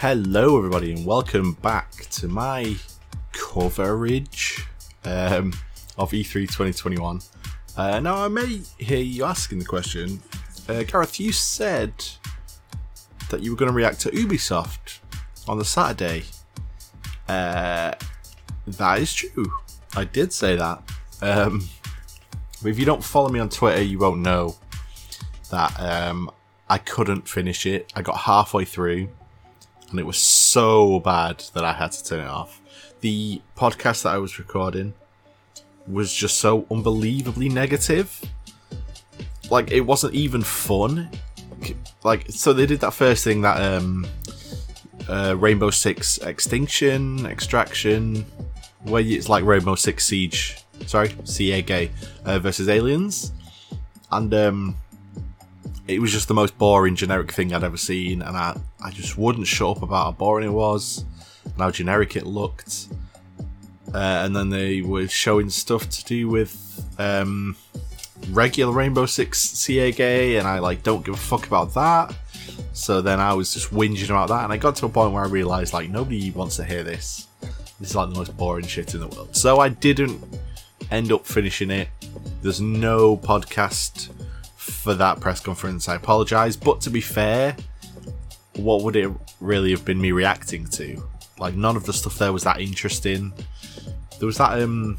Hello, everybody, and welcome back to my coverage um, of E3 2021. Uh, now, I may hear you asking the question, uh, Gareth. You said that you were going to react to Ubisoft on the Saturday. Uh, that is true. I did say that. Um, if you don't follow me on Twitter, you won't know that um, I couldn't finish it. I got halfway through, and it was so bad that I had to turn it off. The podcast that I was recording was just so unbelievably negative. Like it wasn't even fun. Like so, they did that first thing that um, uh, Rainbow Six Extinction, Extraction, where it's like Rainbow Six Siege, sorry, Siege uh, versus Aliens, and um, it was just the most boring generic thing I'd ever seen, and I I just wouldn't shut up about how boring it was and how generic it looked. Uh, and then they were showing stuff to do with um, regular Rainbow Six Siege, and I like don't give a fuck about that. So then I was just whinging about that, and I got to a point where I realised like nobody wants to hear this. This is like the most boring shit in the world. So I didn't end up finishing it. There's no podcast for that press conference. I apologise, but to be fair, what would it really have been me reacting to? Like none of the stuff there was that interesting. There was that um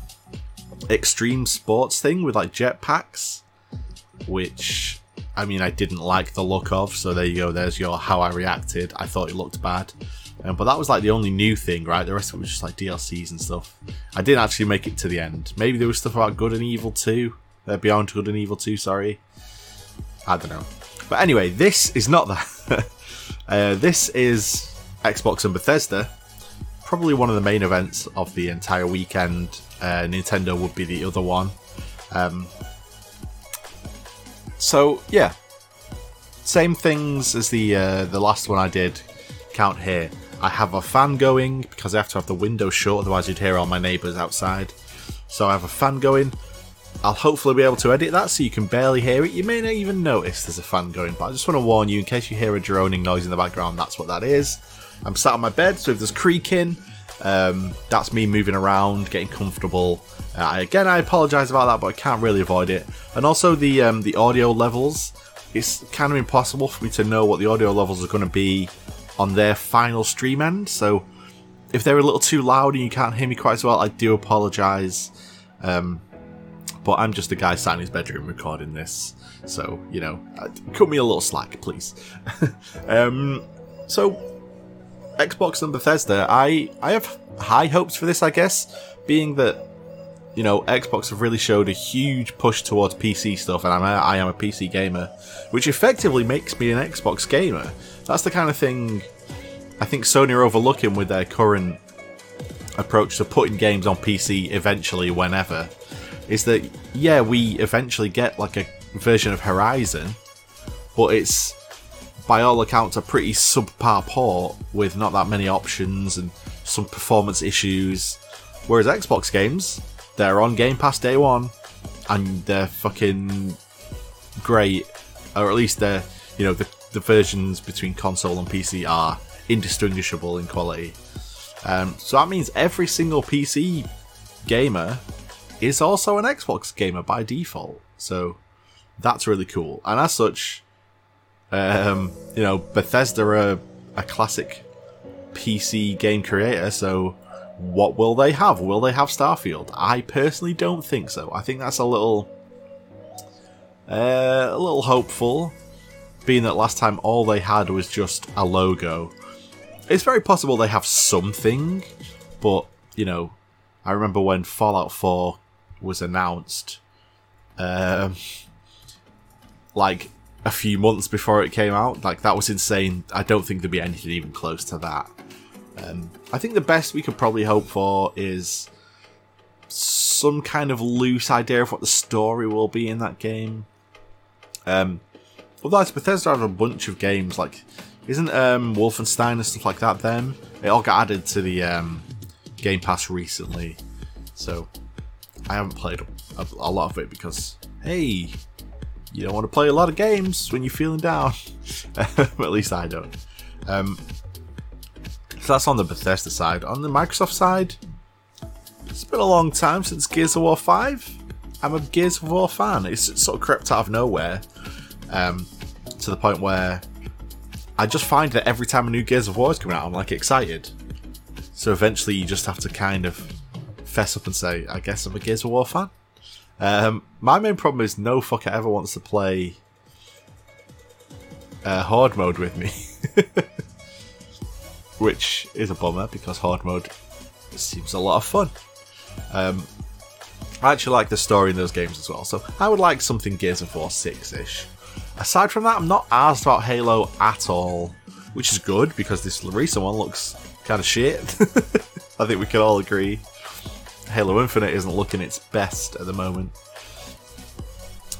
extreme sports thing with like jetpacks, which I mean I didn't like the look of. So there you go. There's your how I reacted. I thought it looked bad. Um, but that was like the only new thing, right? The rest of it was just like DLCs and stuff. I didn't actually make it to the end. Maybe there was stuff about Good and Evil 2. Uh, Beyond Good and Evil 2, sorry. I don't know. But anyway, this is not that. uh, this is Xbox and Bethesda. Probably one of the main events of the entire weekend. Uh, Nintendo would be the other one. Um, so yeah, same things as the uh, the last one I did. Count here. I have a fan going because I have to have the window shut, otherwise you'd hear all my neighbours outside. So I have a fan going. I'll hopefully be able to edit that so you can barely hear it. You may not even notice there's a fan going, but I just want to warn you in case you hear a droning noise in the background, that's what that is. I'm sat on my bed, so if there's creaking, um, that's me moving around, getting comfortable. Uh, again, I apologise about that, but I can't really avoid it. And also the um, the audio levels. It's kind of impossible for me to know what the audio levels are going to be on their final stream end. So if they're a little too loud and you can't hear me quite as well, I do apologise. Um, but I'm just a guy sat in his bedroom recording this, so you know, cut me a little slack, please. um, so Xbox and Bethesda, I I have high hopes for this, I guess, being that you know Xbox have really showed a huge push towards PC stuff, and I'm a, I am a PC gamer, which effectively makes me an Xbox gamer. That's the kind of thing I think Sony are overlooking with their current approach to putting games on PC eventually, whenever. Is that yeah, we eventually get like a version of Horizon, but it's by all accounts a pretty subpar port with not that many options and some performance issues. Whereas Xbox games, they're on Game Pass day one, and they're fucking great, or at least they're you know the the versions between console and PC are indistinguishable in quality. Um, so that means every single PC gamer is also an Xbox gamer by default. So that's really cool. And as such, um, you know, Bethesda are a, a classic PC game creator. So what will they have? Will they have Starfield? I personally don't think so. I think that's a little, uh, a little hopeful, being that last time all they had was just a logo. It's very possible they have something, but you know, I remember when Fallout 4 was announced, um, like a few months before it came out. Like that was insane. I don't think there'd be anything even close to that. Um, I think the best we could probably hope for is some kind of loose idea of what the story will be in that game. Um, otherwise, Bethesda have a bunch of games like isn't um, Wolfenstein and stuff like that. Them it all got added to the um, Game Pass recently, so I haven't played a, a lot of it because hey, you don't want to play a lot of games when you're feeling down. At least I don't. Um, So that's on the Bethesda side. On the Microsoft side, it's been a long time since Gears of War 5. I'm a Gears of War fan. It's sort of crept out of nowhere um, to the point where I just find that every time a new Gears of War is coming out, I'm like excited. So eventually you just have to kind of fess up and say, I guess I'm a Gears of War fan. Um, my main problem is no fucker ever wants to play uh, Horde mode with me. Which is a bummer because Horde mode seems a lot of fun. Um, I actually like the story in those games as well, so I would like something Gears of War 6 ish. Aside from that, I'm not asked about Halo at all, which is good because this recent one looks kind of shit. I think we can all agree. Halo Infinite isn't looking its best at the moment.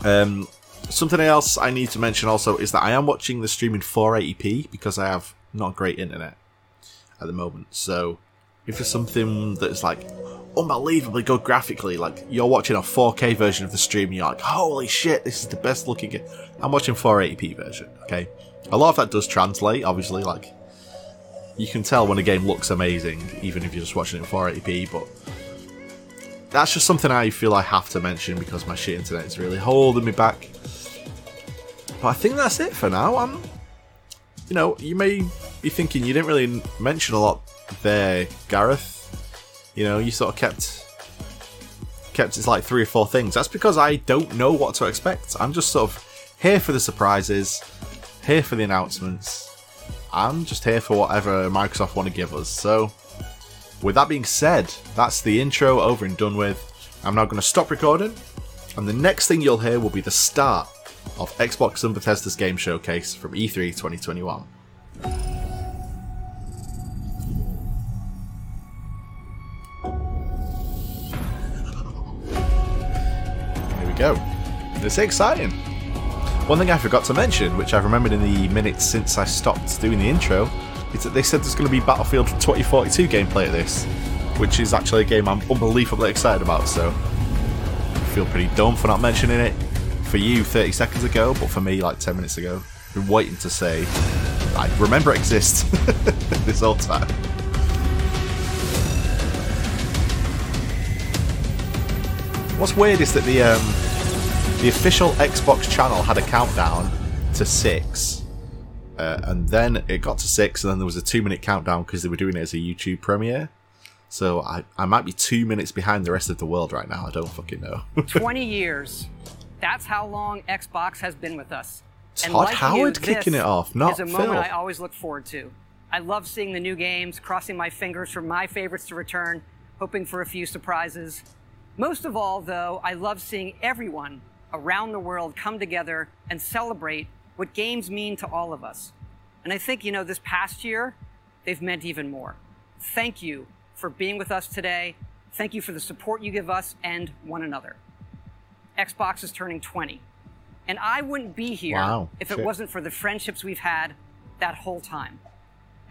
Um, something else I need to mention also is that I am watching the stream in 480p because I have not great internet at the moment. So if there's something that's like unbelievably good graphically, like you're watching a 4K version of the stream, you're like, holy shit, this is the best looking. I'm watching 480p version, okay? A lot of that does translate, obviously, like you can tell when a game looks amazing, even if you're just watching it in 480p, but that's just something I feel I have to mention because my shit internet is really holding me back. But I think that's it for now. I'm, you know, you may be thinking you didn't really mention a lot there, Gareth. You know, you sort of kept kept it like three or four things. That's because I don't know what to expect. I'm just sort of here for the surprises, here for the announcements. I'm just here for whatever Microsoft want to give us. So, with that being said, that's the intro over and done with. I'm now going to stop recording, and the next thing you'll hear will be the start of Xbox and Bethesda's game showcase from E3 2021. Here we go. It's exciting. One thing I forgot to mention, which I've remembered in the minutes since I stopped doing the intro, they said there's going to be Battlefield 2042 gameplay at this, which is actually a game I'm unbelievably excited about, so I feel pretty dumb for not mentioning it for you 30 seconds ago, but for me like 10 minutes ago. I've Been waiting to say, I remember it exists this whole time. What's weird is that the um, the official Xbox channel had a countdown to six, uh, and then it got to six, and then there was a two minute countdown because they were doing it as a YouTube premiere. So I, I might be two minutes behind the rest of the world right now. I don't fucking know. 20 years. That's how long Xbox has been with us. Todd like Howard you, kicking it off, not is a Phil. moment I always look forward to. I love seeing the new games, crossing my fingers for my favorites to return, hoping for a few surprises. Most of all, though, I love seeing everyone around the world come together and celebrate what games mean to all of us. And I think, you know, this past year, they've meant even more. Thank you for being with us today. Thank you for the support you give us and one another. Xbox is turning 20. And I wouldn't be here wow, if shit. it wasn't for the friendships we've had that whole time.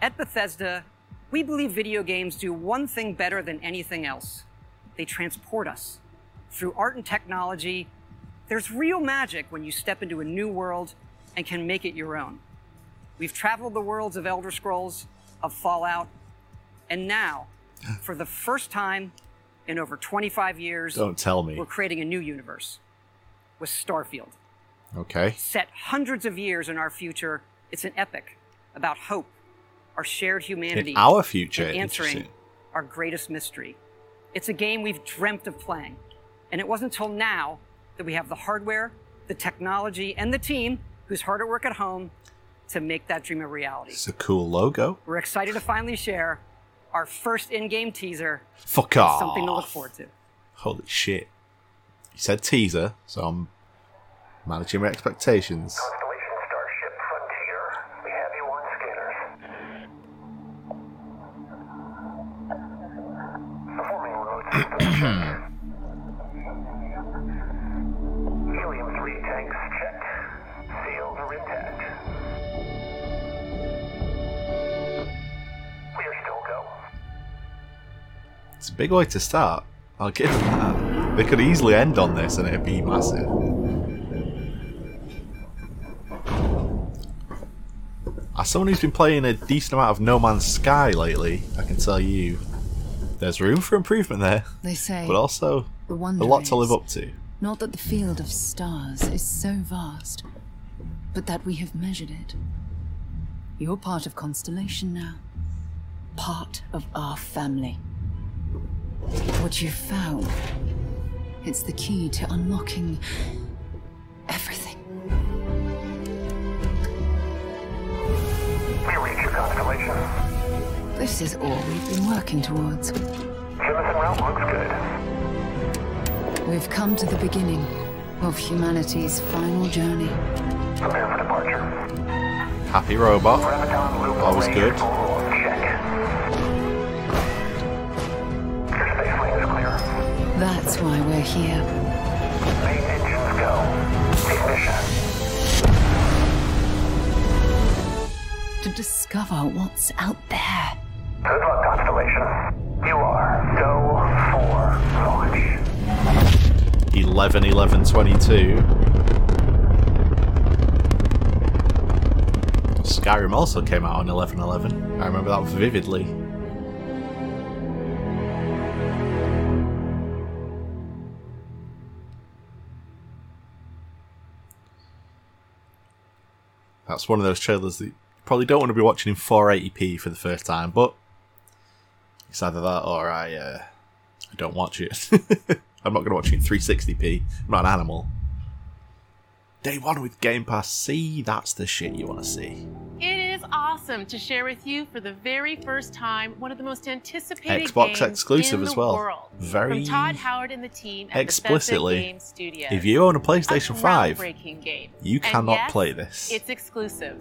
At Bethesda, we believe video games do one thing better than anything else they transport us. Through art and technology, there's real magic when you step into a new world and can make it your own. We've traveled the worlds of Elder Scrolls, of Fallout, and now, for the first time in over 25 years, don't tell me, we're creating a new universe with Starfield. Okay. Set hundreds of years in our future, it's an epic about hope, our shared humanity, in our future, answering our greatest mystery. It's a game we've dreamt of playing. And it wasn't until now that we have the hardware, the technology, and the team who's hard at work at home to make that dream a reality. It's a cool logo. We're excited to finally share our first in-game teaser. Fuck off. Something to look forward to. Holy shit. You said teaser, so I'm managing my expectations. Big way to start. I'll give them that. They could easily end on this and it'd be massive. As someone who's been playing a decent amount of No Man's Sky lately, I can tell you there's room for improvement there, They say but also the a lot to live up to. Not that the field of stars is so vast, but that we have measured it. You're part of Constellation now. Part of our family. What you've found, it's the key to unlocking everything. We reach your constellation. This is all we've been working towards. Jemison route looks good. We've come to the beginning of humanity's final journey. Prepare for departure. Happy Robot. Graviton That was range good. That's why we're here. Main engines go. Ignition. To discover what's out there. Good luck, Constellation. You are go for launch. 11 11 22. Skyrim also came out on 11 11. I remember that vividly. That's one of those trailers that you probably don't want to be watching in 480p for the first time, but it's either that or I, uh, I don't watch it. I'm not going to watch it in 360p. I'm not an animal. Day one with Game Pass. See, that's the shit you want to see. Awesome to share with you for the very first time one of the most anticipated Xbox games exclusive in as the well. World. Very From Todd Howard and the team at explicitly, Bethesda Game Studios. If you own a A PlayStation 5, game. you cannot yes, play this. It's exclusive.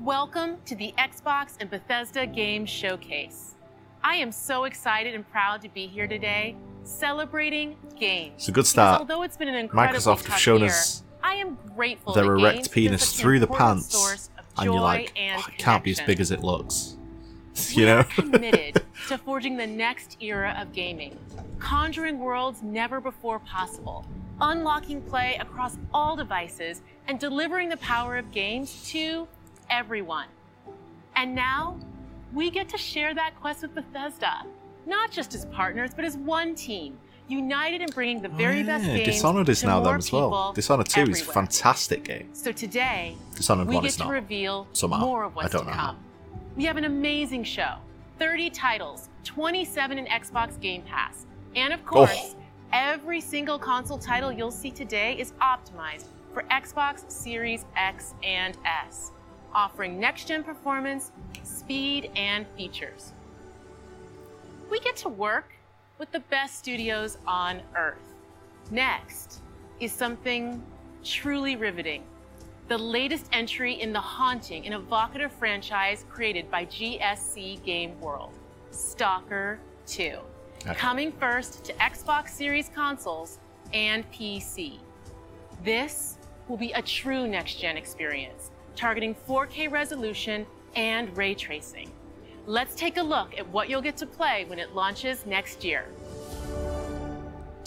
Welcome to the Xbox and Bethesda Game Showcase. I am so excited and proud to be here today, celebrating games. It's a good Because start. although it's been an incredibly Microsoft have shown year, us I am grateful their erect penis through the pants, and you're like, and "Oh, it can't be as big as it looks. You know? are committed to forging the next era of gaming, conjuring worlds never before possible, unlocking play across all devices, and delivering the power of games to everyone. And now, we get to share that quest with Bethesda, not just as partners, but as one team, united in bringing the very Oh, best yeah, games Dishonored is to now them as well. Dishonored 2 is a fantastic game. So today, Dishonored we 1 get is to not. reveal Somehow. more of I what's don't to know how. come. We have an amazing show 30 titles, 27 in Xbox Game Pass. And of oh. course, Oh. every single console title you'll see today is optimized for Xbox Series X and S, offering next gen performance, speed, and features. We get to work with the best studios on Earth. Next is something truly riveting the latest entry in the haunting and evocative franchise created by GSC Game World Stalker 2. Okay. Coming first to Xbox Series consoles and PC. This will be a true next gen experience, targeting 4K resolution and ray tracing. Let's take a look at what you'll get to play when it launches next year.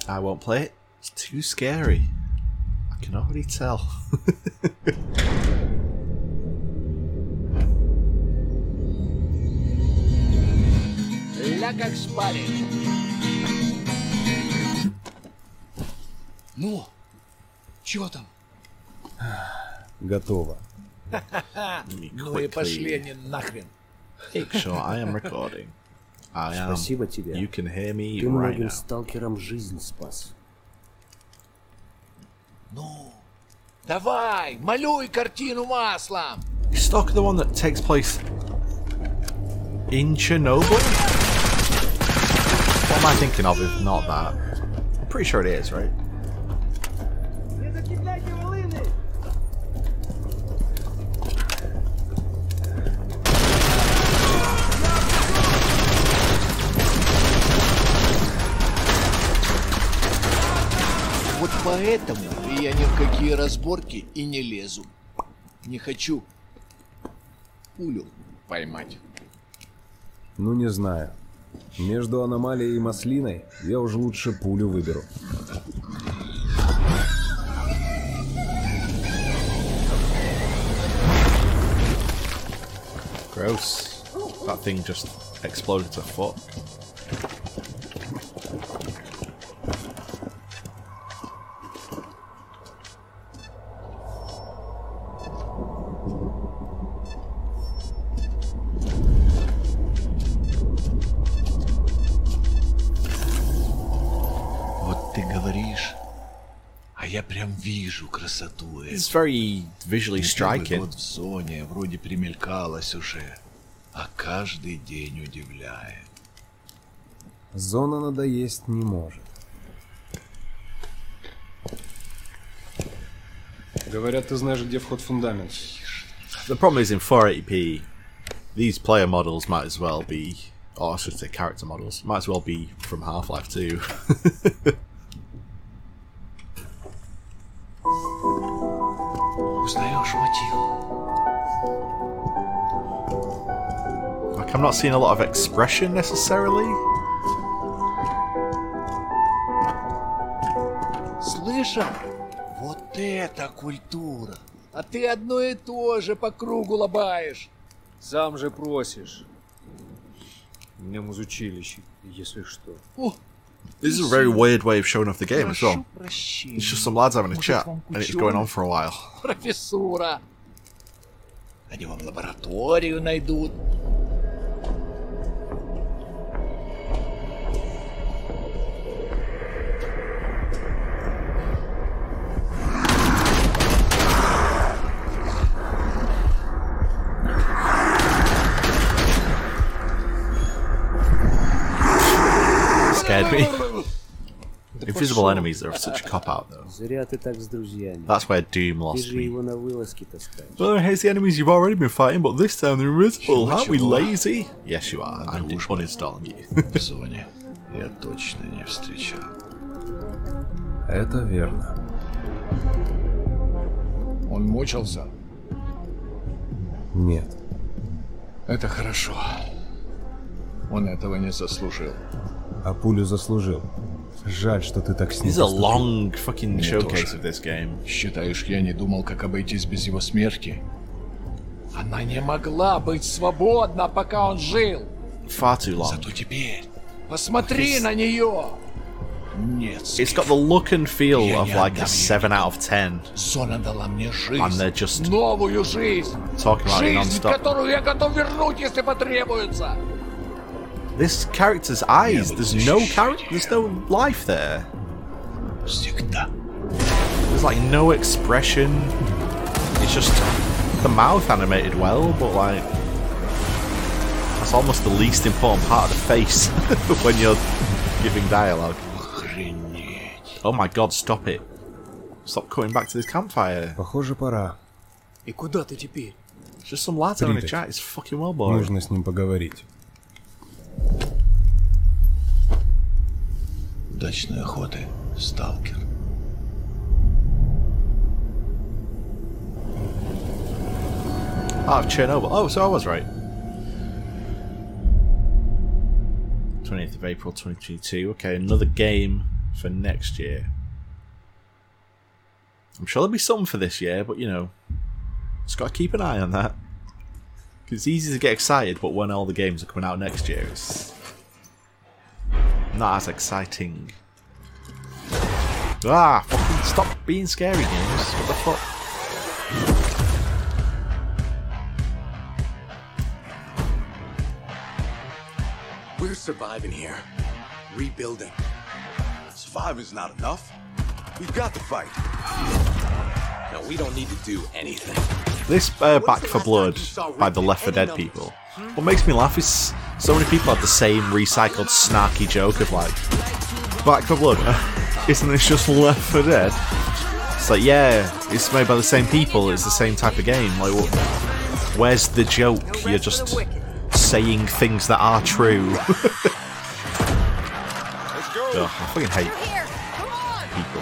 I won't play it. It's too scary. I can already tell. Ля как спали. Ну, чё там? Готово. Me Ну и пошли quickly они нахрен. Make sure I am recording. I am. Спасибо тебе. You can hear me Ты right многим now. сталкерам жизнь спас. No. Давай, малюй картину маслом. Is Stalker the one that takes place in Chernobyl? What am I thinking of if not that? I'm pretty sure it is, right? Поэтому я ни в какие разборки и не лезу. Не хочу пулю поймать. Ну, не знаю. Между аномалией и маслиной я уже лучше пулю выберу. Gross. That thing just exploded to fuck. Вот ты говоришь, а я прям вижу красоту эту. It's very visually striking. год в зоне, вроде примелькалась уже, а каждый день удивляет. Зона надоесть не может. Говорят, ты знаешь, где вход в фундамент. The problem is in 480p, these player models might as well be, or I should say character models, might as well be from Half-Life 2. Узнаешь мотив? like, I'm not seeing a lot of expression necessarily. Слышал? Вот это культура! А ты одно и то же по кругу лобаешь. Сам же просишь. Меня музучилище, если что. О, This is a very weird way of showing off the game as well. It's just some lads having a Может, chat, and it's going on for a while. Профессура. Они вам лабораторию найдут. Invisible enemies are such a cop out though. Зря ты так с друзьями. That's where Doom Ты lost же me. его на вылазки таскаешь. Well, here's the enemies you've already been fighting, but this time they're invisible. Aren't we lazy? Yes, you are. I'm uninstalling you. В зоне я точно не встречал. Это верно. Он мучился? Нет. Это хорошо. Он этого не заслужил. А пулю заслужил. Жаль, что ты так с ним This is a long fucking Мне showcase тоже. of this game. Считаешь, я не думал, как обойтись без его смерти? Она не могла быть свободна, пока он жил. Far too long. Зато теперь посмотри на нее. Нет, It's got the look and feel Я of like a отдам 7 ей out of 10. Зона дала мне жизнь. And they're just Новую жизнь. talking about it Жизнь, non-stop. которую я готов вернуть, если потребуется. This character's eyes, there's no character, there's no life there. Всегда. There's like no expression. It's just the mouth animated well, but like that's almost the least important part of the face when you're giving dialogue. Охренеть. Oh my god, stop it. Stop coming back to this campfire. Похоже, пора. И куда ты теперь? It's just some lads having a Припять. chat. It's fucking well boring. Нужно с ним поговорить. Удачной охоты, сталкер. Out of Chernobyl. Oh, so I was right. 20th of April 2022. Okay, another game for next year. I'm sure there'll be some for this year, but you know, just got to keep an eye on that. 'Cause it's easy to get excited, but when all the games are coming out next year, it's not as exciting. Ah, fucking stop being scary games. What the fuck? We're surviving here. Rebuilding. Surviving's not enough. We've got to fight. No, we don't need to do anything. This uh, Back 4 Blood by the Left 4 Dead people. What makes me laugh is so many people have the same recycled snarky joke of like, Back 4 Blood, isn't this just Left 4 Dead? It's like, yeah, it's made by the same people, it's the same type of game. Like, what, where's the joke? You're just saying things that are true. Ugh, I fucking hate people.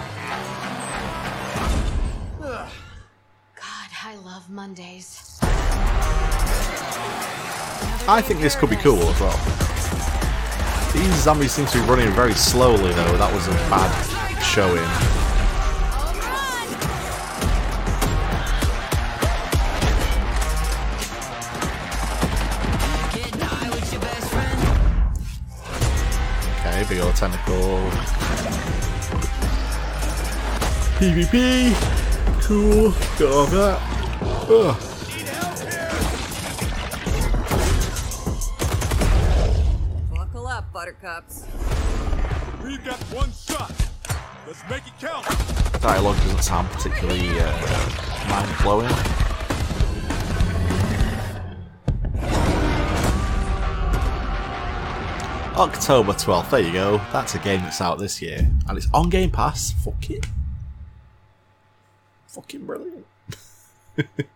God, I love Mondays. I think this could be cool as well. These zombies seem to be running very slowly though, that was a bad showing. Okay, big old tentacle. PvP! Cool, got all that. Ugh. Up, buttercups. We've got one shot. Let's make it count. Dialogue doesn't sound particularly uh, mind blowing. October 12th, there you go. That's a game that's out this year. And it's on Game Pass. Fucking. Fucking brilliant.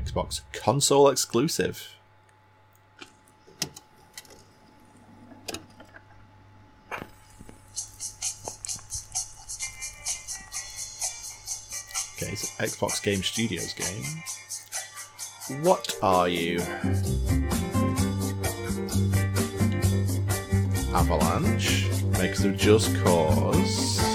Xbox console exclusive. Okay, an Xbox Game Studios game. What are you? Avalanche, makers of Just Cause.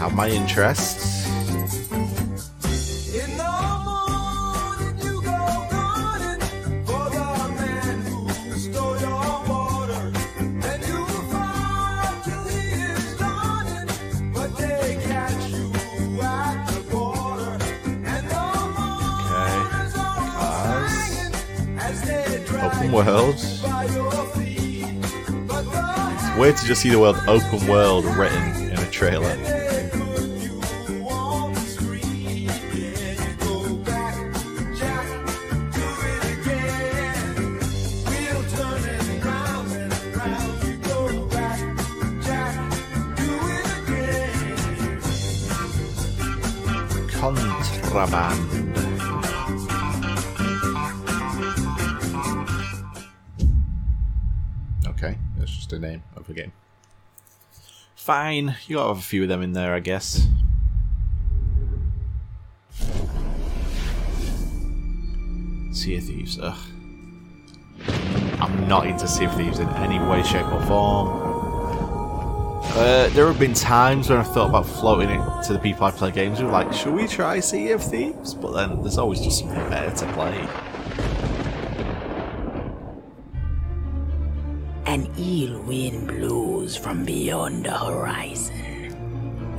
Have my interests. World. It's weird to just see the word open world written in a trailer. Fine, you got a few of them in there, I guess. Sea of Thieves, ugh. I'm not into Sea of Thieves in any way, shape, or form. Uh, there have been times when I've thought about floating it to the people I play games with, like, should we try Sea of Thieves? But then there's always just something better to play. An ill wind blows from beyond the horizon.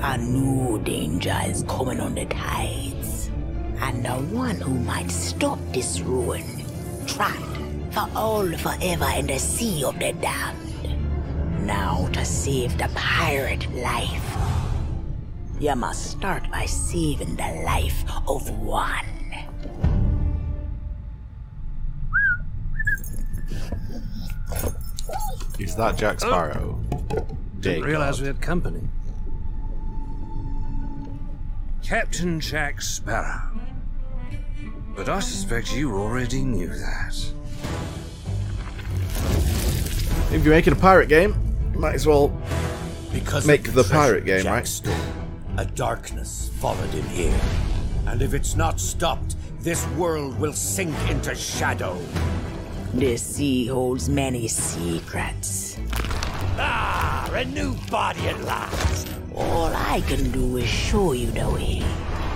A new danger is coming on the tides. And the one who might stop this ruin, trapped for all forever in the sea of the damned. Now to save the pirate life, you must start by saving the life of one. Is that Jack Sparrow? Didn't realize God. we had company. Captain Jack Sparrow. But I suspect you already knew that. If you're making a pirate game, you might as well Because make of the pirate game, Jack right? stole, a darkness followed him here. And if it's not stopped, this world will sink into shadow. This sea holds many secrets. Ah, a new body at last. All I can do is show you the way.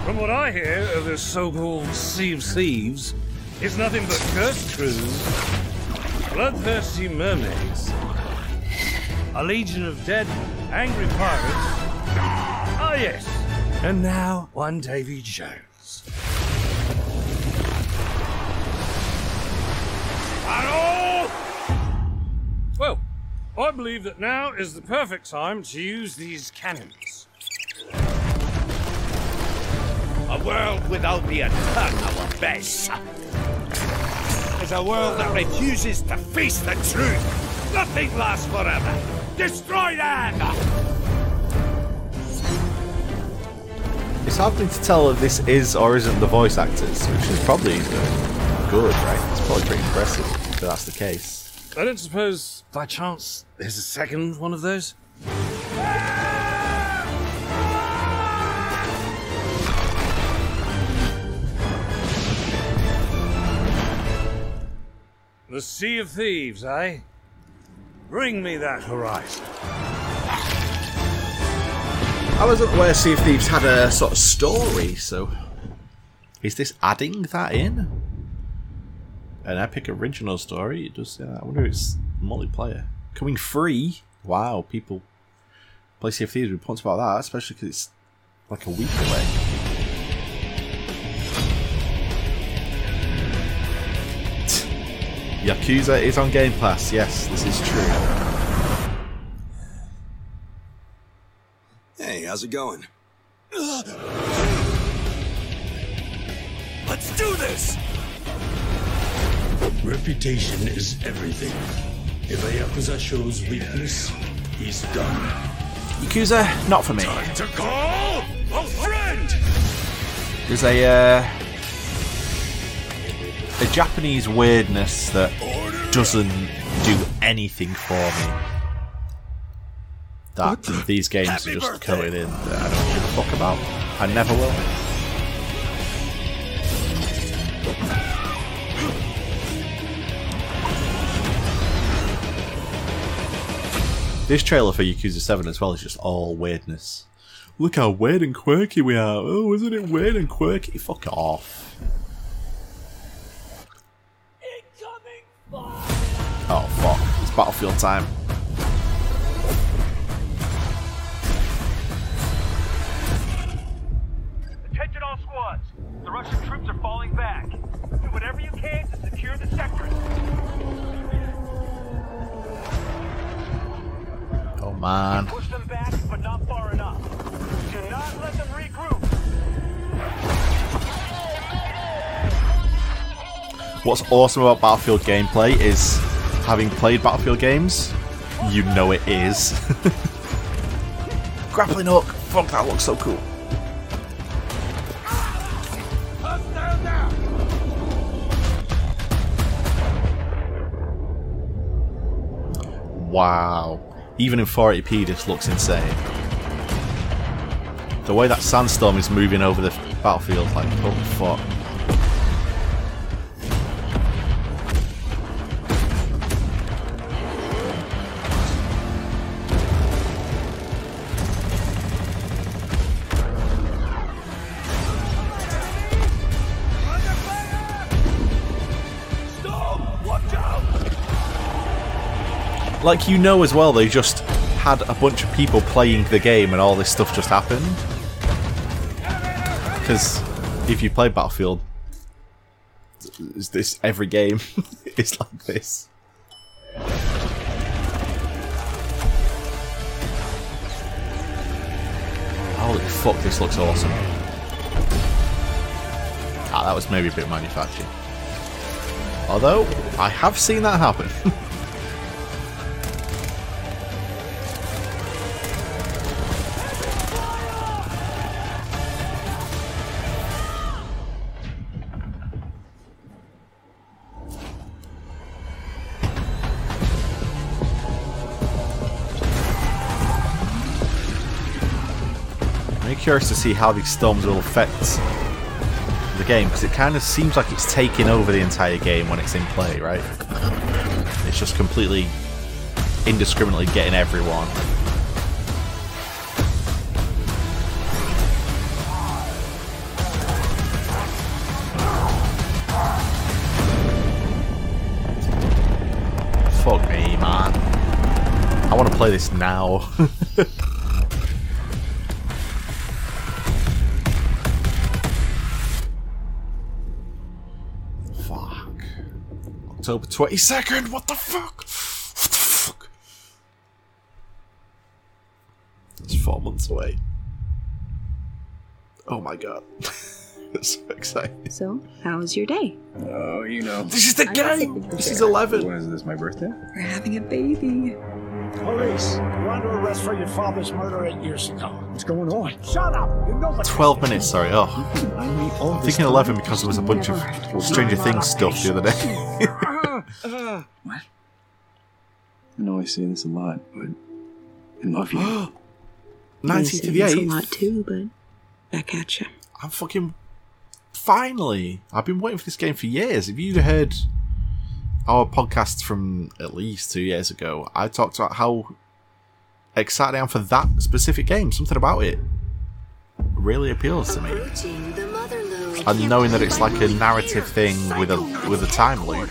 From what I hear of this so-called Sea of Thieves, it's nothing but cursed crews, bloodthirsty mermaids, a legion of dead, angry pirates. Ah, yes. And now one Davy Jones. Hello! Well, I believe that now is the perfect time to use these cannons. A world without the attack our best. Is a world that refuses to face the truth. Nothing lasts forever. Destroy them! It's hard to tell if this is or isn't the voice actors, which is probably uh, good, right? It's probably pretty impressive if that's the case. I don't suppose, by chance, there's a second one of those? The Sea of Thieves, eh? Bring me that horizon. I wasn't aware Sea of Thieves had a sort of story, so is this adding that in? An epic original story? It does say that. I wonder if it's multiplayer. Coming free? Wow, people play Sea of Thieves with points about that, especially because it's like a week away. Yakuza is on Game Pass, yes, this is true. Hey, how's it going? Let's do this! Reputation is everything. If a Yakuza shows weakness, he's done. Yakuza, not for me. Time to call a friend! There's a uh, a Japanese weirdness that doesn't do anything for me. That these games Happy are just birthday. coated in that I don't give a fuck about. I never will. This trailer for Yakuza 7 as well is just all weirdness. Look how weird and quirky we are. Oh, isn't it weird and quirky? Fuck off. Oh, fuck. It's Battlefield time. Attention all squads. The Russian troops are falling back. Do whatever you can to secure the sector. Oh, man. Push them back, but not far enough. Do not let them regroup. What's awesome about Battlefield gameplay is having played Battlefield games, you know it is. Grappling hook. Fuck, that looks so cool. Wow. Even in 480p, this looks insane. The way that sandstorm is moving over the battlefield, like, holy fuck. Like you know as well, they just had a bunch of people playing the game, and all this stuff just happened. Because if you play Battlefield, is this every game is like this. Holy fuck! This looks awesome. Ah, that was maybe a bit manufactured. Although I have seen that happen. curious to see how these storms will affect the game because it kind of seems like it's taking over the entire game when it's in play, right? It's just completely indiscriminately getting everyone. Fuck me, man. I want to play this now. October 22nd, what the fuck? What the fuck? It's four months away. Oh my god. That's so exciting. So, how was your day? Oh, you know. This is the game! This is 11. When is this, my birthday? We're having a baby. Police, you're under arrest for your father's murder eight years ago. What's going on? Shut up! You know the 12 minutes, sorry. Oh. I'm thinking 11 because there was a bunch of Stranger Things stuff the other day. what? I know I say this a lot, but I love you. 19 to the It's a lot too, but back at you. I'm fucking. Finally! I've been waiting for this game for years. If you'd heard our podcast from at least two years ago, I talked about how excited I am for that specific game. Something about it really appeals to me. And knowing that it's like a narrative thing with a with a time loop.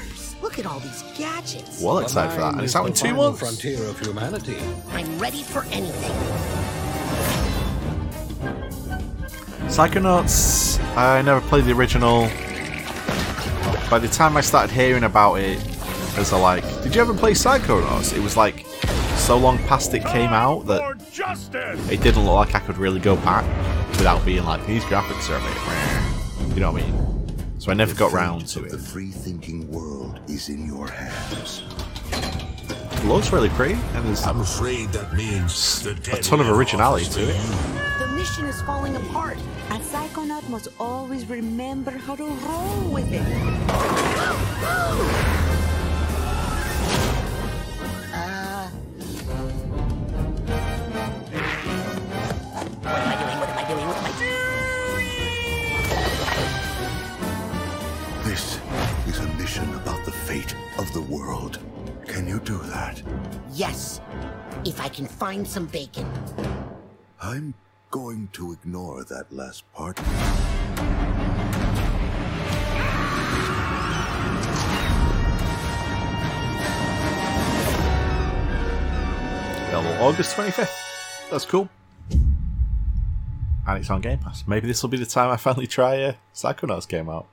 Look at all these gadgets. Well excited for that. And it's out in two months. Frontier of humanity. I'm ready for anything. Psychonauts, I never played the original. By the time I started hearing about it, as a like, did you ever play Psychonauts? It was like so long past it came out that it didn't look like I could really go back without being like, these graphics are a bit. You know what I mean? So I never got round to it. The free thinking world is in your hands. It looks really pretty, and there's I'm afraid that means the a ton of originality to it. The mission is falling apart. A psychonaut must always remember how to roll with it. World. Can you do that? Yes, if I can find some bacon. I'm going to ignore that last part. Available August 25th. That's cool. And it's on Game Pass. Maybe this will be the time I finally try uh, Psychonauts game out.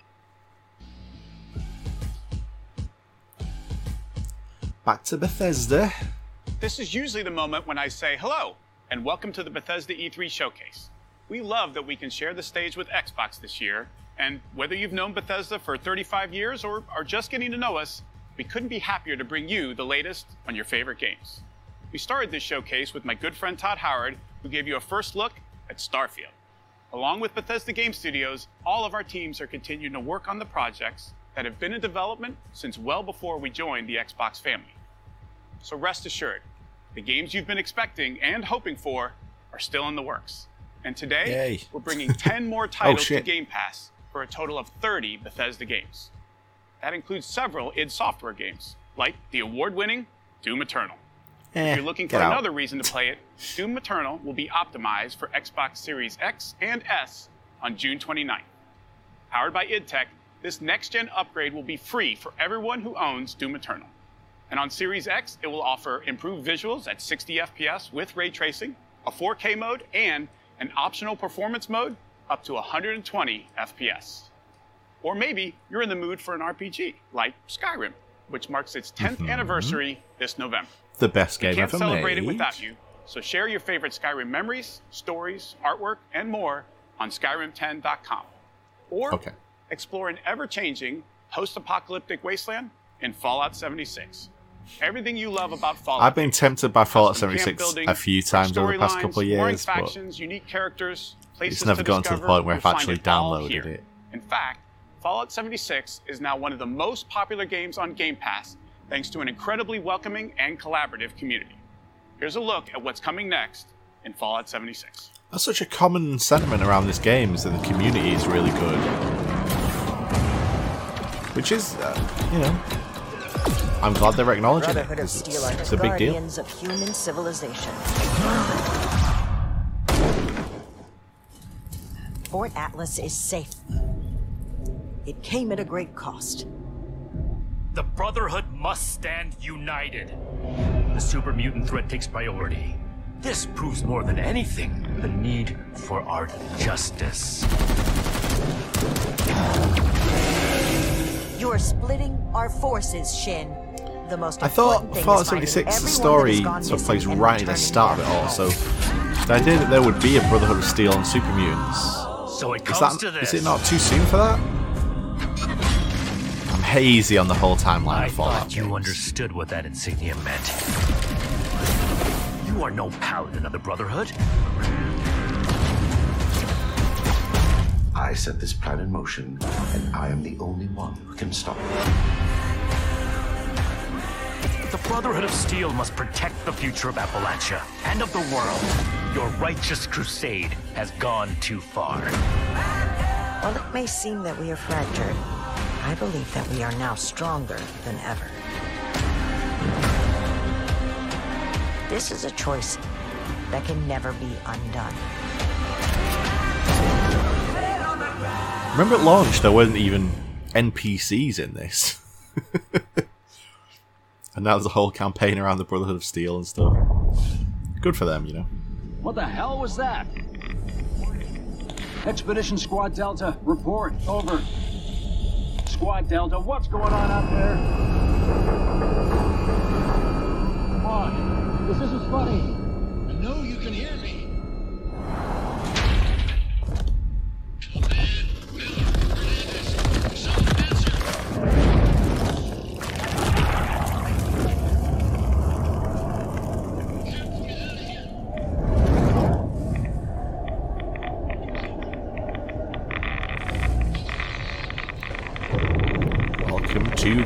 Back to Bethesda. This is usually the moment when I say hello and welcome to the Bethesda E3 showcase. We love that we can share the stage with Xbox this year, and whether you've known Bethesda for 35 years or are just getting to know us, we couldn't be happier to bring you the latest on your favorite games. We started this showcase with my good friend Todd Howard, who gave you a first look at Starfield. Along with Bethesda Game Studios, all of our teams are continuing to work on the projects that have been in development since well before we joined the Xbox family. So rest assured, the games you've been expecting and hoping for are still in the works. And today, Yay. we're bringing 10 more titles to shit. Game Pass for a total of 30 Bethesda games. That includes several id Software games, like the award winning Doom Eternal. Eh, if you're looking for out. another reason to play it, Doom Eternal will be optimized for Xbox Series X and S on June 29th. Powered by id Tech, this next gen upgrade will be free for everyone who owns Doom Eternal. And on Series X, it will offer improved visuals at 60 FPS with ray tracing, a 4K mode, and an optional performance mode up to 120 FPS. Or maybe you're in the mood for an RPG, like Skyrim, which marks its 10th mm-hmm. anniversary this November. The best game We game can't ever celebrate it without you, so share your favorite Skyrim memories, stories, artwork, and more on Skyrim10.com. Or Okay. Explore an ever changing post apocalyptic wasteland in Fallout 76. Everything you love about Fallout. I've been tempted by Fallout 76 building, a few times over the past couple of years, but factions, unique characters, places it's never to gotten to the point where I've actually it downloaded it. In fact, Fallout 76 is now one of the most popular games on Game Pass thanks to an incredibly welcoming and collaborative community. Here's a look at what's coming next in Fallout 76. That's such a common sentiment around this game is that the community is really good. Which is, uh, you know, I'm glad they're acknowledging it. Brotherhood of 'cause It's, the it's a big deal. guardians of human civilization. Fort Atlas is safe. It came at a great cost. The Brotherhood must stand united. The super mutant threat takes priority. This proves more than anything the need for our justice. You are splitting our forces, Shin. The most I thought important Fallout is 76 everyone that story has gone took place right at the start of it all, so the idea that there would be a Brotherhood of Steel and Super Mutants. So it is, comes that, to is it not too soon for that? I'm hazy on the whole timeline I of Fallout. thought you understood what that insignia meant. You are no paladin of the Brotherhood. I set this plan in motion, and I am the only one who can stop it. The Brotherhood of Steel must protect the future of Appalachia and of the world. Your righteous crusade has gone too far. While it may seem that we are fractured, I believe that we are now stronger than ever. This is a choice that can never be undone. Remember at launch, there weren't even NPCs in this. and now there's a whole campaign around the Brotherhood of Steel and stuff. Good for them, you know. What the hell was that? Expedition Squad Delta, report. Over. Squad Delta, what's going on out there? Come on. This isn't funny. I know you can hear me.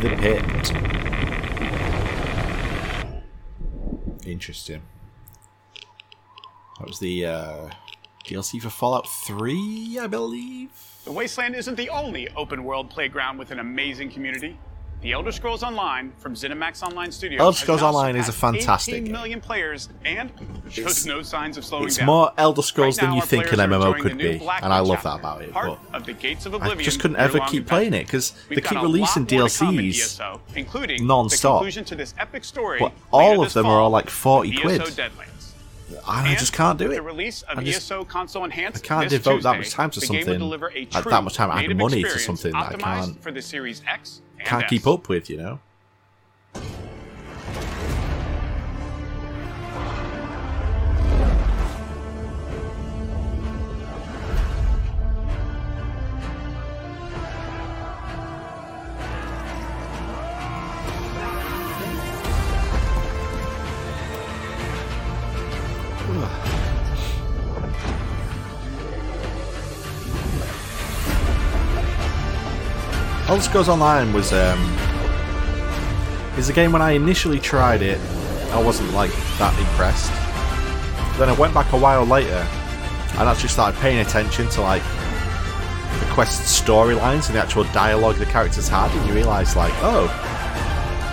The pit. Interesting. That was the uh, DLC for Fallout 3, I believe. The Wasteland isn't the only open world playground with an amazing community. The Elder Scrolls Online from ZeniMax Online Studios. Elder Scrolls Online is a fantastic 18 game. million players and shows It's- no signs of slowing It's down. more Elder Scrolls Right than you think an MMO could be, Blackwood and I love that about it. But of the Gates of I just couldn't ever keep playing it because they keep releasing lot more to come in DLCs ESO, including non-stop. The to this epic story. But all of them fall, are all like 40 VSO quid. I And just can't do it. The release of I just- ESO console enhanced. I can't this devote that much time to the game will something, like that much time and money to something that I can't- for the Series X Can't keep up with, you know. Elder Scrolls Online was um, is a game when I initially tried it, I wasn't like that impressed. Then I went back a while later and actually started paying attention to like the quest storylines and the actual dialogue the characters had, and you realise like, oh,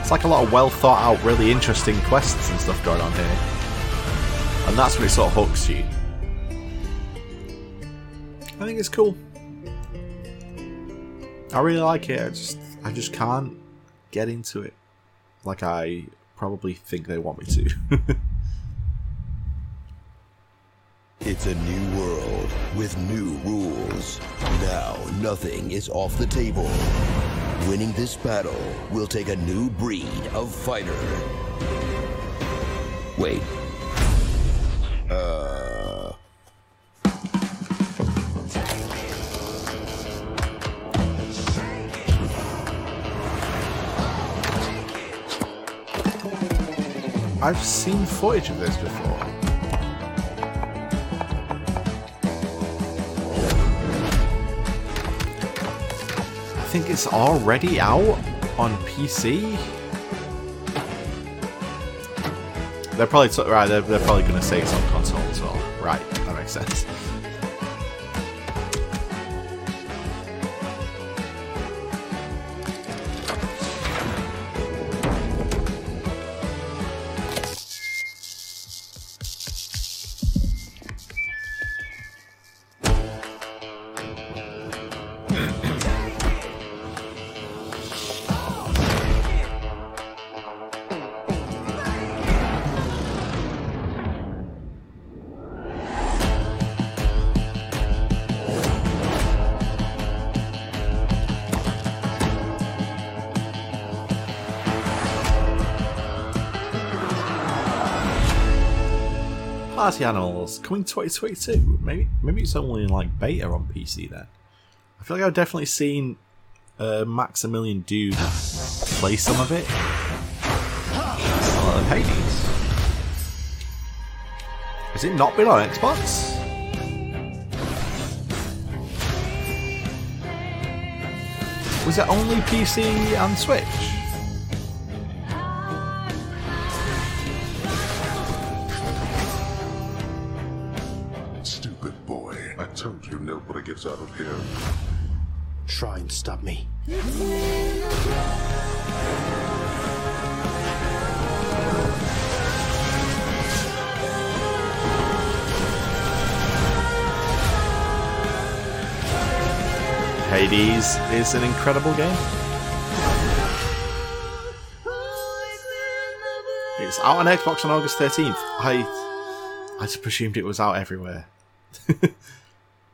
it's like a lot of well thought out, really interesting quests and stuff going on here. And that's when it sort of hooks you. I think it's cool. I really like it. I just I just can't get into it like I probably think they want me to. It's a new world with new rules. Now, nothing is off the table. Winning this battle will take a new breed of fighter. Wait. Uh. I've seen footage of this before. I think it's already out on PC. They're probably right. They're, they're probably going to say it's on console as well. Right, that makes sense. Party Animals coming 2022. Maybe maybe it's only in like beta on PC then. I feel like I've definitely seen uh, Maximilian Dood play some of it. Oh, Hades. Has it not been on Xbox? Was it only PC and Switch? things out of here. Try and stop me. Hades is an incredible game. It's out on Xbox on August 13th. I I just presumed it was out everywhere.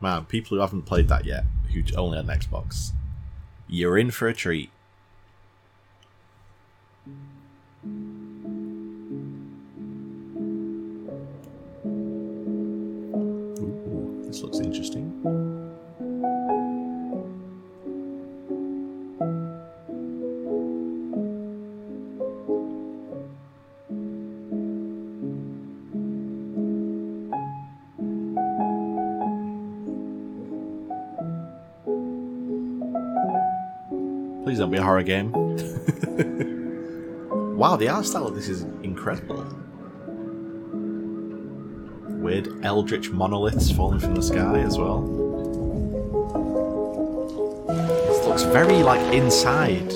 Man, people who haven't played that yet, who only had an Xbox, you're in for a treat. Ooh, this looks interesting. Please don't be a horror game. wow, the art style of this is incredible. Weird eldritch monoliths falling from the sky as well. This looks very like inside.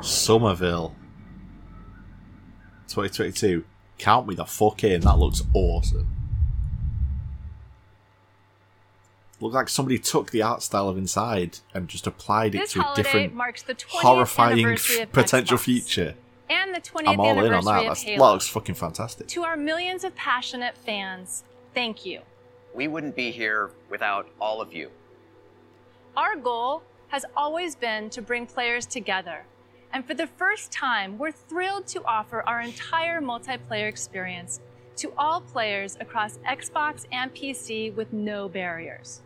Somerville. 2022. Count me the fuck in. That looks awesome. Looks like somebody took the art style of Inside and just applied it to a different marks the horrifying anniversary of potential Xbox. future. and the 20th I'm all in anniversary on that. of That's, Halo. that looks fucking fantastic. To our millions of passionate fans, thank you. We wouldn't be here without all of you. Our goal has always been to bring players together. And for the first time, we're thrilled to offer our entire multiplayer experience to all players across Xbox and PC with no barriers.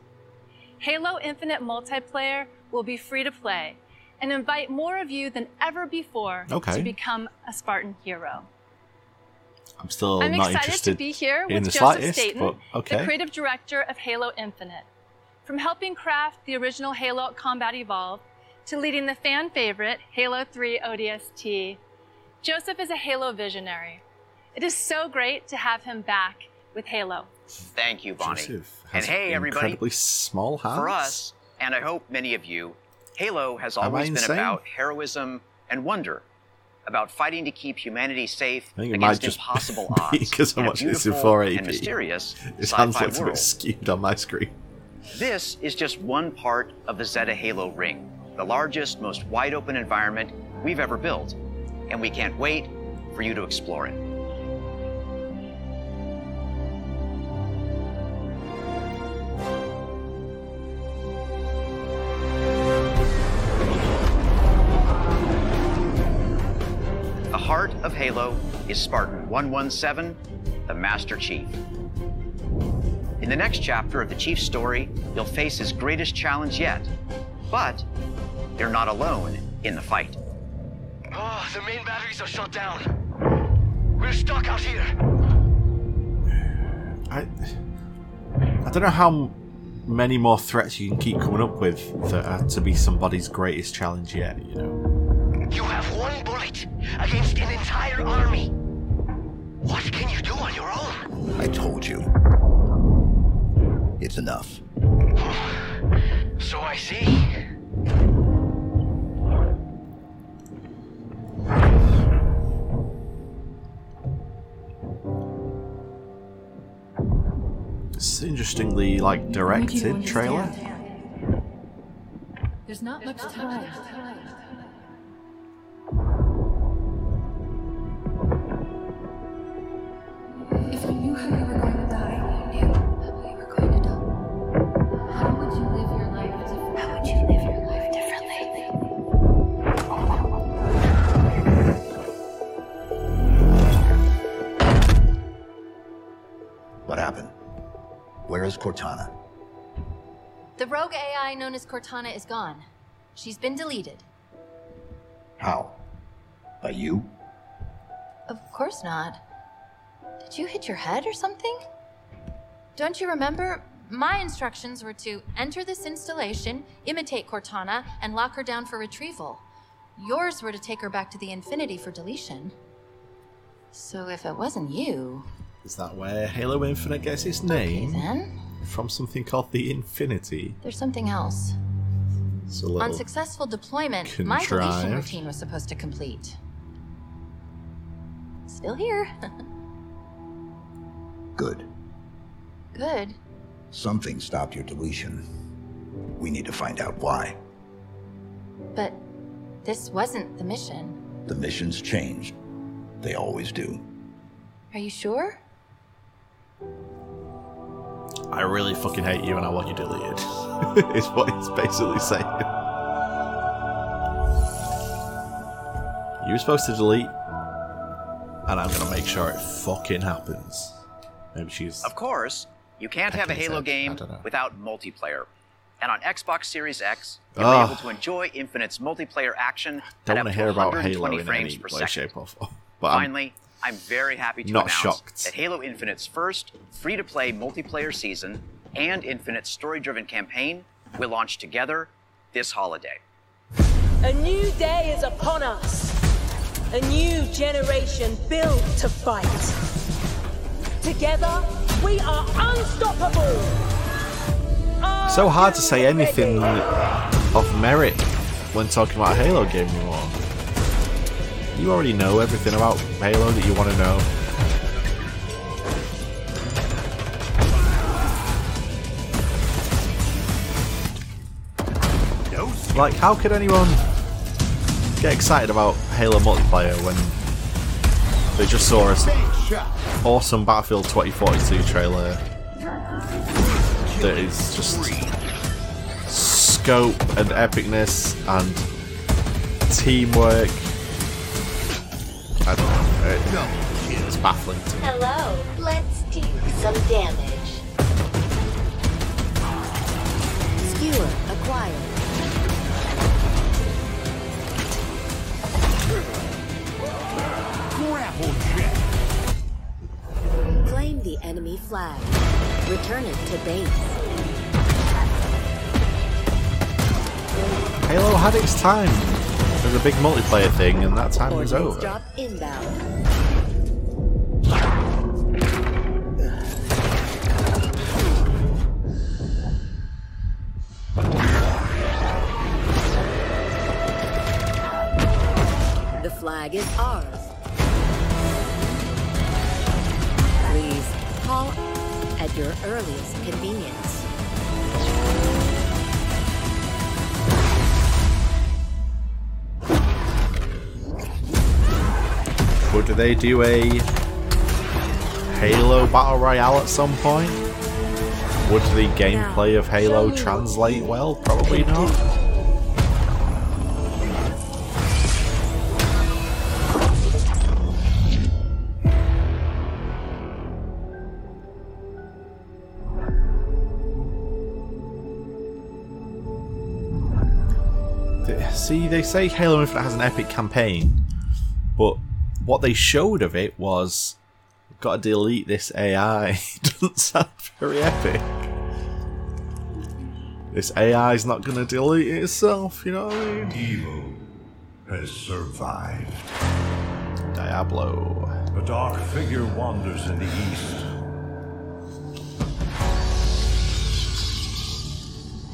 Halo Infinite Multiplayer will be free to play and invite more of you than ever before Okay. to become a Spartan hero. I'm still I'm not excited interested to be here with the Joseph slightest, Staten, okay. the creative director of Halo Infinite. From helping craft the original Halo Combat Evolved to leading the fan favorite Halo 3 ODST, Joseph is a Halo visionary. It is so great to have him back with Halo. Thank you, Bonnie. Joseph and has hey, everybody. incredibly small hands. For us, and I hope many of you, Halo has always been about heroism and wonder, about fighting to keep humanity safe I think it might against just impossible be odds. because I'm watching this in beautiful 480p. and mysterious His hands sci-fi looked a world. skewed on my screen. This is just one part of the Zeta Halo ring, the largest, most wide open environment we've ever built, and we can't wait for you to explore it. The heart of Halo is Spartan 117, the Master Chief. In the next chapter of the Chief's story, you'll face his greatest challenge yet. But you're not alone in the fight. Oh, the main batteries are shut down. We're stuck out here. I I don't know how many more threats you can keep coming up with that are to be somebody's greatest challenge yet. You know, You have one bullet against an entire army. What can you do on your own? I told you. It's enough. So I see. It's interestingly like directed trailer. There's not much time. If you knew how you were going to Where is Cortana? The rogue AI known as Cortana is gone. She's been deleted. How? By you? Of course not. Did you hit your head or something? Don't you remember? My instructions were to enter this installation, imitate Cortana, and lock her down for retrieval. Yours were to take her back to the Infinity for deletion. So if it wasn't you, Is that where Halo Infinite gets its name? Okay, then From something called the Infinity. there's something else. It's On successful deployment, my deletion routine was supposed to complete. Still here. Good. Good. Something stopped your deletion. We need to find out why. But this wasn't the mission. The missions changed. They always do. Are you sure? I really fucking hate you and I want you deleted. is what it's basically saying. You were supposed to delete, and I'm gonna make sure it fucking happens. Maybe she's. Of course, you can't have a Halo head. Game without multiplayer. And on Xbox Series X, you'll Ugh. be able to enjoy Infinite's multiplayer action Don't want to to hear about Halo 120 in frames any per way, second. shape, or form. But Finally, I'm very happy to not announce shocked. that Halo Infinite's first free-to-play multiplayer season and Infinite's story-driven campaign will launch together this holiday. A new day is upon us. A new generation built to fight. Together, we are unstoppable. so hard to say anything of merit when talking about a Halo game anymore. You already know everything about Halo that you want to know. Like, how could anyone get excited about Halo multiplayer when they just saw us awesome Battlefield 2042 trailer that is just scope and epicness and teamwork. I don't know. It- it's baffling to me. Hello. Let's do some damage. Skewer acquired. Grapple check. Claim the enemy flag. Return it to base. Halo had its time as a big multiplayer thing, and that time is over. drop. The flag is ours. Please call at your earliest convenience. Would they do a Halo Battle Royale at some point? Would the gameplay of Halo translate well? Probably not. See, they say Halo Infinite has an epic campaign, but what they showed of it was got to delete this AI. Doesn't sound very epic. This AI is not going to delete itself, you know what I mean? Evil has survived. Diablo. A dark figure wanders in the east.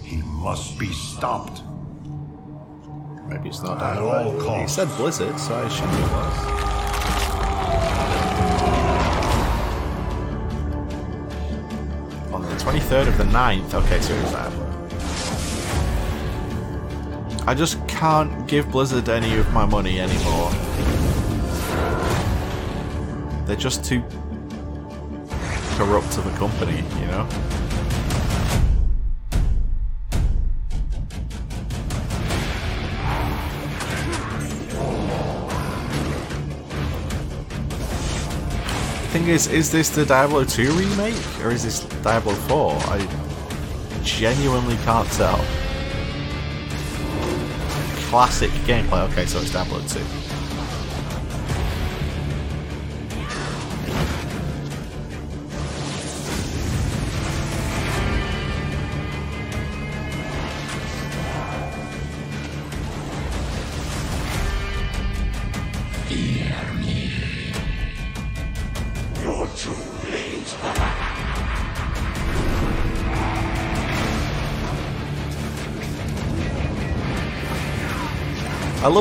He must be stopped. Maybe it's not At Diablo. He said Blizzard, so I assume it was. 23rd of the 9th, okay, so Diablo. I just can't give Blizzard any of my money anymore. They're just too corrupt of a company, you know? Thing is, is this the Diablo 2 remake or is this Diablo 4? I genuinely can't tell. classic gameplay. Okay, so it's Diablo 2.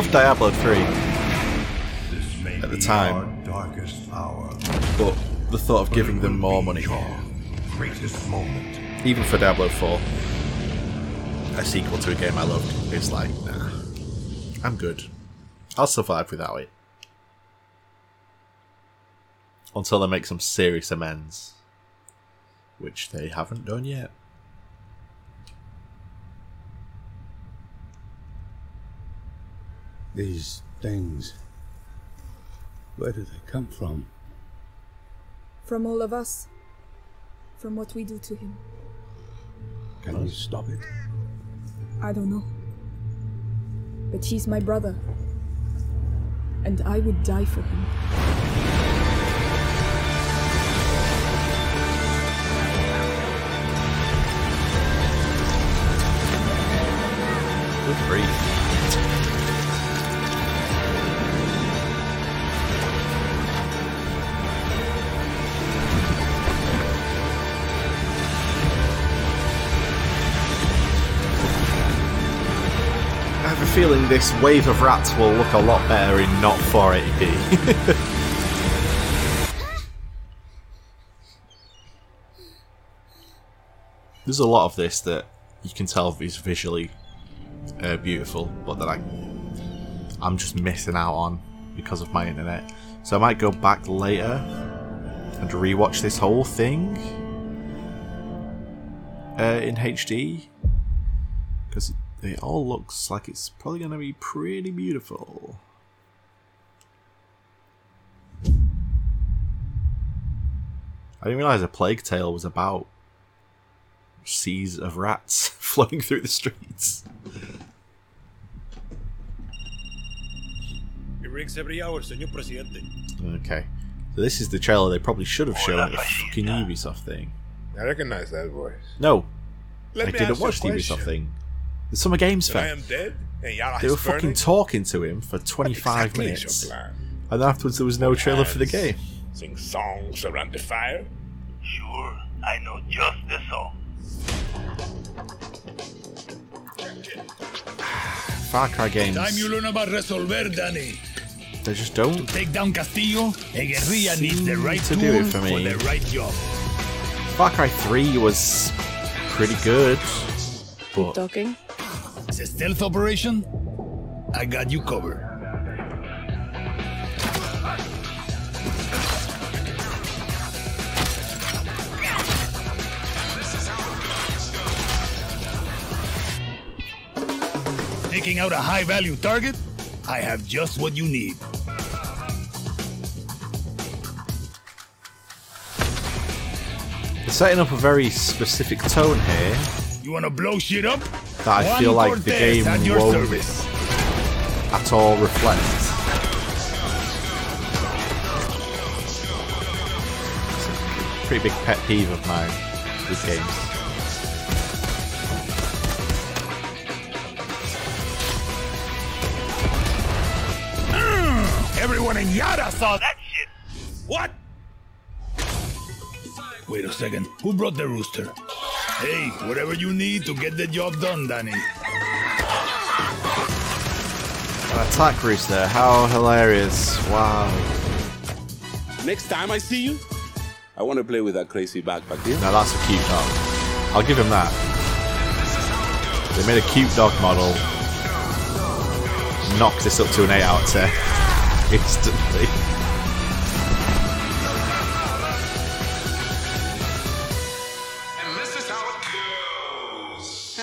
Love Diablo 3 at the time, Darkest hour. but the thought of giving them more money, even for Diablo 4, a sequel to a game I loved, is like, nah, I'm good. I'll survive without it. Until they make some serious amends, which they haven't done yet. These things. Where do they come from? From all of us. From what we do to him. Can you stop it? I don't know. But he's my brother. And I would die for him. Good grief. Feeling this wave of rats will look a lot better in not 480p. There's a lot of this that you can tell is visually uh, beautiful, but that I I'm just missing out on because of my internet. So I might go back later and rewatch this whole thing uh, in HD because it, all looks like it's probably going to be pretty beautiful. I didn't realize a Plague Tale was about seas of rats flowing through the streets. It rings every hour, señor presidente. Okay. So this is the trailer they probably should have shown at the fucking Ubisoft thing. I recognize that voice. No. Let I me didn't watch the. Ubisoft thing. The Summer Games That I am dead and Yara They is were fucking talking to him for 25 exactly minutes. And afterwards there was no trailer for the game. Sing songs around the fire? Sure, I know just the song. Far Cry games, Time you learn about resolver, Danny. they just don't Take down Castillo, a guerrilla needs the right to tool do it for me. the right job. Far Cry 3 was pretty good. But Talking? It's a stealth operation. I got you covered. Taking out a high value target? I have just what you need. they're setting up a very specific tone here You wanna blow shit up? That I feel like the game won't service. at all reflect. It's a pretty big pet peeve of mine with games. Mm, everyone in Yara saw that shit. What? Wait a second. Who brought the rooster? Hey, whatever you need to get the job done, Danny. An attack rooster, how hilarious! Wow. Next time I see you, I want to play with that crazy backpack deal. Now that's a cute dog. I'll give him that. They made a cute dog model. Knocked this up to an 8 out of 10 instantly.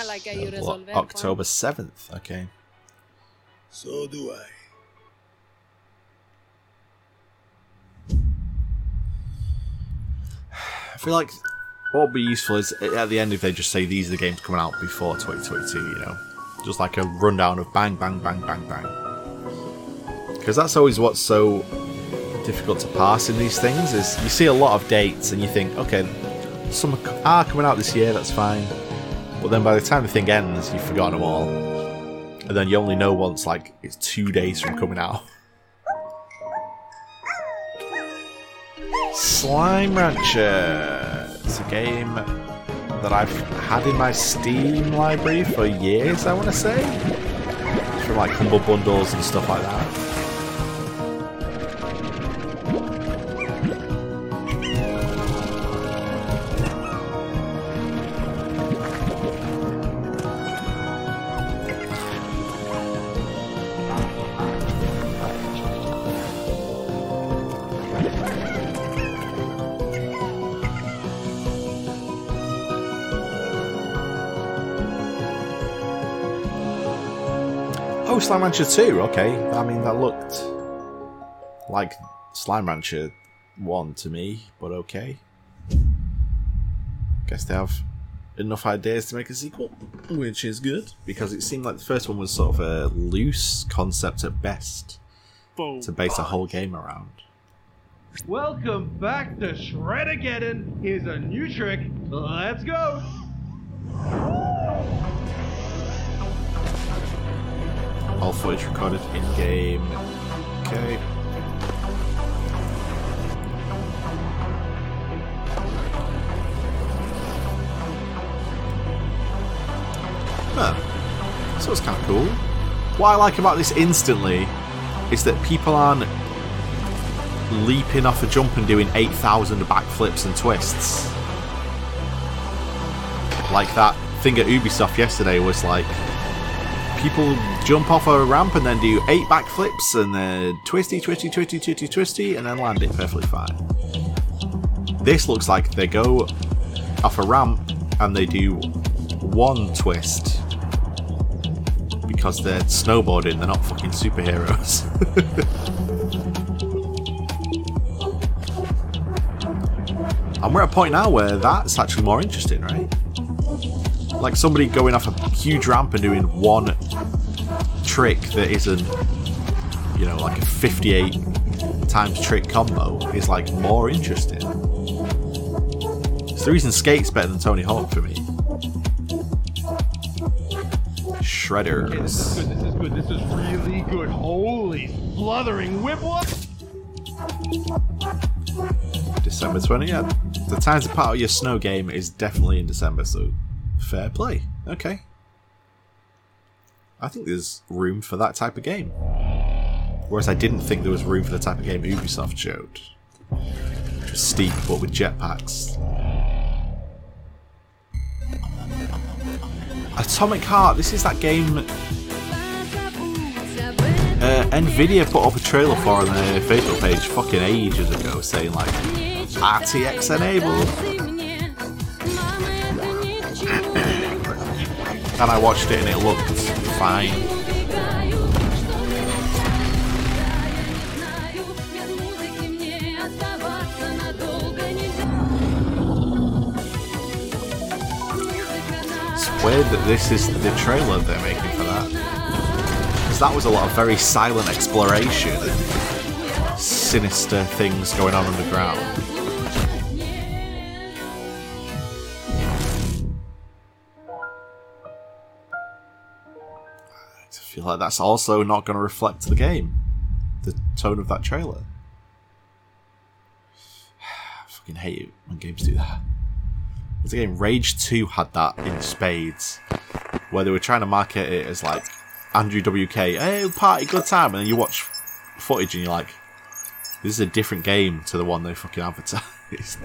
Like how you uh, What, resolve October 7th, okay. So do I. I feel like what would be useful is at the end if they just say these are the games coming out before 2022, you know? just like a rundown of bang, bang, bang, bang, bang. Because that's always what's so difficult to pass in these things is you see a lot of dates and you think, okay, some are coming out this year, that's fine. But then by the time the thing ends, you've forgotten them all. And then you only know once, like, it's two days from coming out. Slime Rancher. It's a game that I've had in my Steam library for years, I want to say. From like Humble Bundles and stuff like that. Slime Rancher 2, okay. I mean, that looked like Slime Rancher 1 to me, but okay. Guess they have enough ideas to make a sequel, which is good, because it seemed like the first one was sort of a loose concept at best to base a whole game around. Welcome back to Shredageddon. Here's a new trick. Let's go. All footage recorded in game. Okay. Huh. So it's kind of cool. What I like about this instantly is that people aren't leaping off a jump and doing 8,000 backflips and twists. Like that thing at Ubisoft yesterday was like people jump off a ramp and then do eight backflips and then twisty, twisty, twisty, twisty, twisty, and then land it perfectly fine. This looks like they go off a ramp and they do one twist because they're snowboarding, they're not fucking superheroes. and we're at a point now where that's actually more interesting, right? Like somebody going off a huge ramp and doing one trick that isn't, you know, like a 58 times trick combo is like more interesting. It's the reason Skate's better than Tony Hawk for me. Shredder. Okay, this is good. This is good. This is really good. Holy sluthering whipwhoop! December 20th. yeah. The time to part of your snow game is definitely in December, so fair play. Okay. I think there's room for that type of game. Whereas I didn't think there was room for the type of game Ubisoft showed. Which was steep, but with jetpacks. Atomic Heart, this is that game uh, Nvidia put up a trailer for on their Facebook page fucking ages ago saying like RTX enabled. And I watched it and it looked fine. It's weird that this is the trailer they're making for that. Because that was a lot of very silent exploration and sinister things going on underground. Feel like that's also not going to reflect the game, the tone of that trailer. I fucking hate it when games do that. There's a game, Rage 2 had that in spades, where they were trying to market it as like Andrew WK, hey, party, good time, and then you watch footage and you're like, this is a different game to the one they fucking advertised.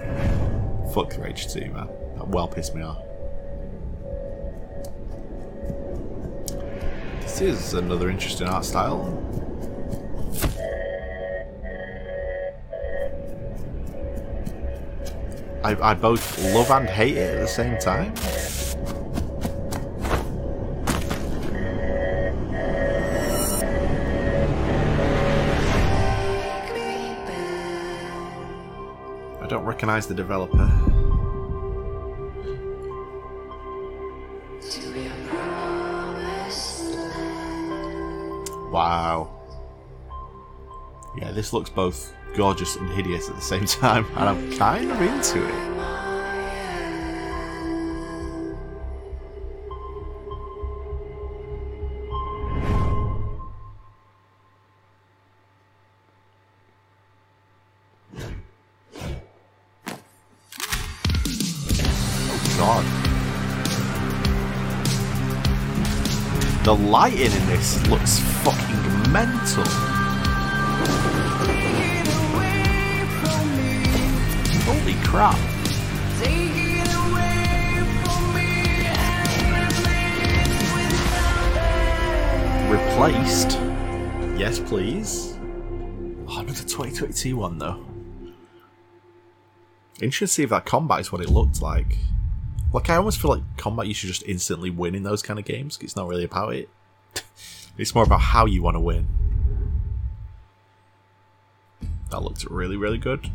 Fuck Rage 2, man. That well pissed me off. This is another interesting art style. I, I both love and hate it at the same time. I don't recognize the developer. Wow. Yeah, this looks both gorgeous and hideous at the same time, and I'm kind of into it. Oh lighting in this looks fucking mental. Holy crap. Replaced? Yes, please. Oh, another 2022 one, though. Interesting to see if that combat is what it looked like. Like, I almost feel like combat you should just instantly win in those kind of games. It's not really about it. it's more about how you want to win. That looked really, really good.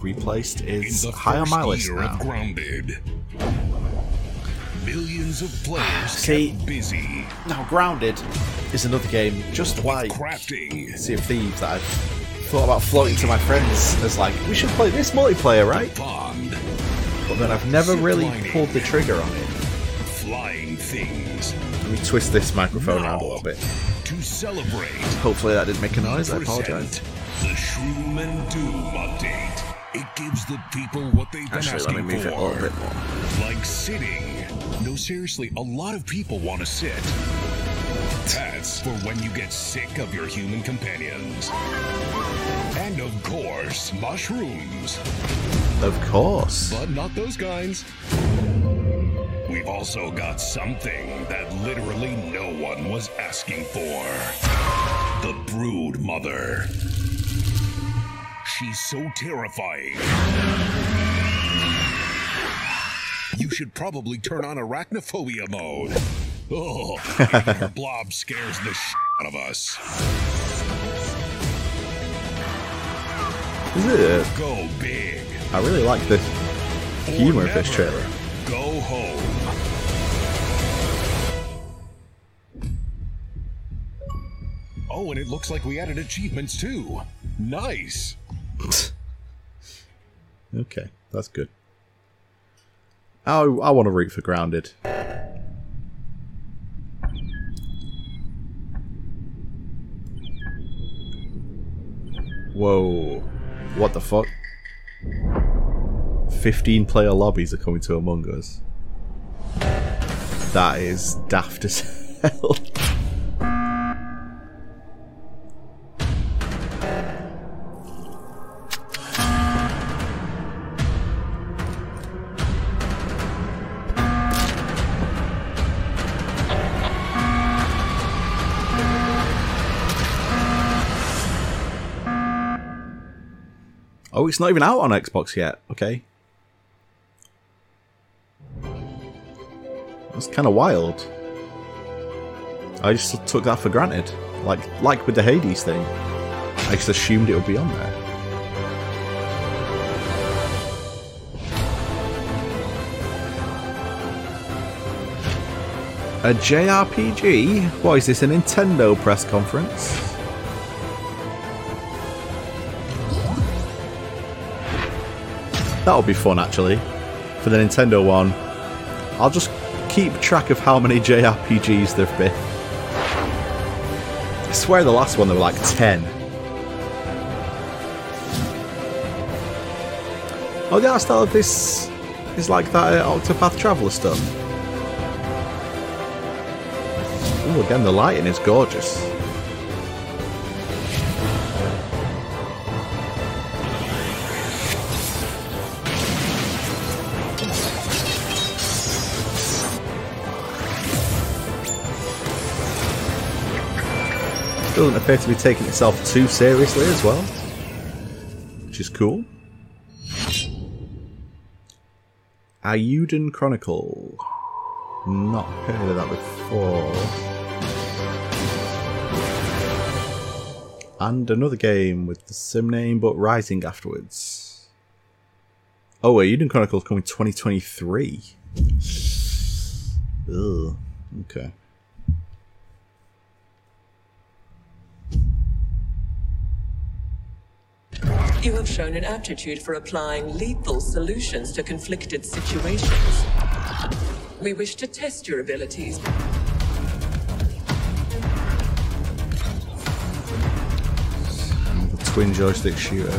Replaced is high on my list now. Grounded, millions of players ah, See- busy Now, Grounded is another game just like crafting, Sea of Thieves that I've thought about floating to my friends as like, we should play this multiplayer, right? But then I've never really pulled the trigger on it. Let me twist this microphone around a little bit. to celebrate. Hopefully that didn't make a noise. I apologize. The Shroom and Doom update. It gives the people what they've been Actually, let asking me move for. it a little bit more. Like sitting. No, seriously, a lot of people want to sit. That's for when you get sick of your human companions. And of course, mushrooms. Of course. But not those kinds. We've also got something that literally no one was asking for. The Brood Mother. She's so terrifying. You should probably turn on arachnophobia mode. Oh, her blob scares the shit out of us. Is it? Go big. I really like the humor of this trailer. Oh, and it looks like we added achievements too. Nice. Okay, that's good. I, I want to root for Grounded. Whoa. What the fuck? 15 player lobbies are coming to Among Us. That is daft as hell. Oh, it's not even out on Xbox yet. Okay. That's kind of wild. I just took that for granted. Like like with the Hades thing. I just assumed it would be on there. A JRPG? What is this, a Nintendo press conference? That'll be fun actually. For the Nintendo one. I'll just keep track of how many JRPGs there've been. I swear the last one there were like 10. Oh, the art style of this is like that uh, Octopath Traveler stuff. Ooh, again, the lighting is gorgeous. Doesn't appear to be taking itself too seriously as well, which is cool. Eiyuden Chronicle. Not heard of that before. And another game with the same name but rising afterwards. Oh, Eiyuden Chronicle is coming 2023. Ugh. Okay. You have shown an aptitude for applying lethal solutions to conflicted situations. We wish to test your abilities. Twin joystick shooter.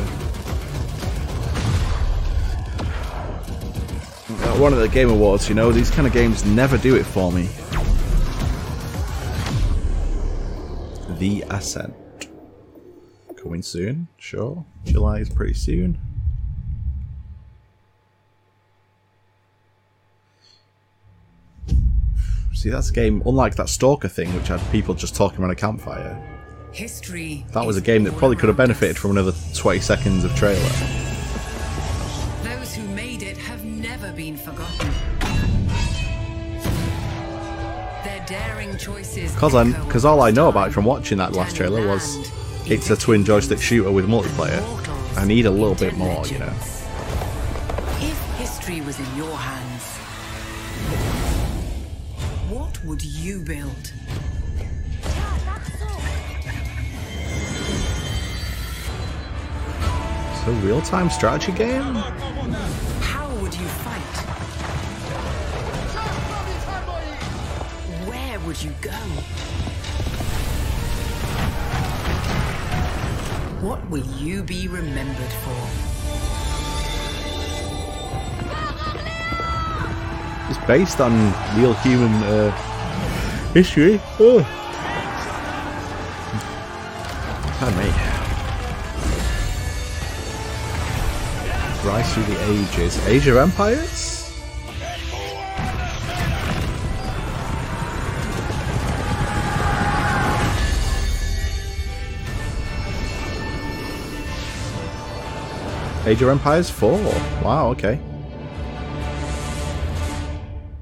One of the Game Awards, you know, these kind of games never do it for me. The Ascent. Coming soon, sure. July is pretty soon. See, that's a game, unlike that Stalker thing, which had people just talking around a campfire. History. That was a game that probably could have benefited from another 20 seconds of trailer. Those who made it have never been forgotten. Their daring choices. Because all I know about it from watching that last trailer was it's a twin joystick shooter with multiplayer. I need a little bit more, you know. If history was in your hands, what would you build? It's a real-time strategy game. How would you fight? Where would you go? What will you be remembered for? It's based on real human uh, history. Oh. Pardon me. Rise through the ages. Age of Empires? Age of Empires 4. Wow, okay.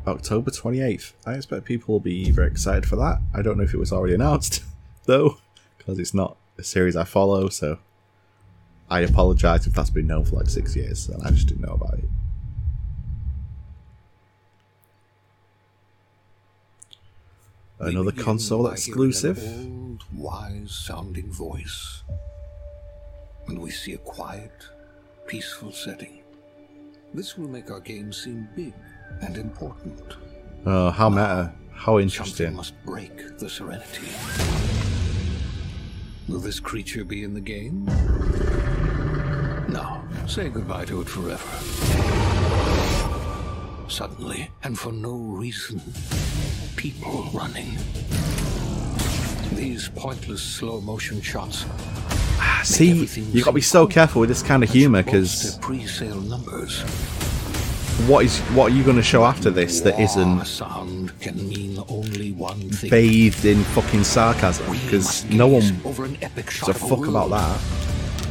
October 28th. I expect people will be very excited for that. I don't know if it was already announced, though, because it's not a series I follow, so I apologize if that's been known for like six years and I just didn't know about it. Another console exclusive. An old, wise-sounding voice, and we see a quiet, peaceful setting. This will make our game seem big and important. Oh, how meta. How interesting. Something must break the serenity. Will this creature be in the game? No. Say goodbye to it forever. Suddenly, and for no reason, people running. These pointless slow motion shots. See, you've gotta be so careful with this kind of humor because what is what are you going to show after this that isn't sound can mean only one thing. bathed in fucking sarcasm? Because no one over an epic gives a fuck about that.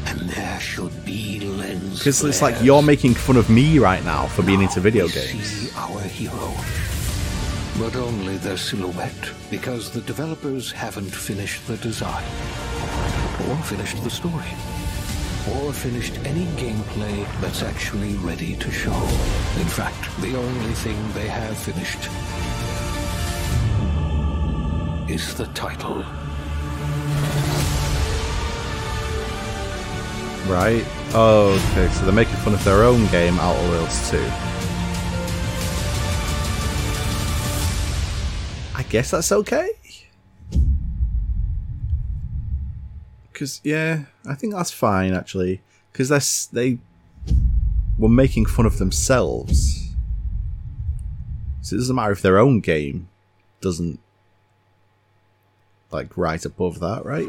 And there should be lens. Because it's like you're making fun of me right now for being into video games. See our hero. But only their silhouette, because the developers haven't finished the design, or finished the story, or finished any gameplay that's actually ready to show. In fact, the only thing they have finished is the title. Right? Oh, okay. So they're making fun of their own game, Outer Worlds 2. I guess that's okay. Because yeah, I think that's fine actually. Because they were making fun of themselves. So it doesn't matter if their own game doesn't like right above that, right?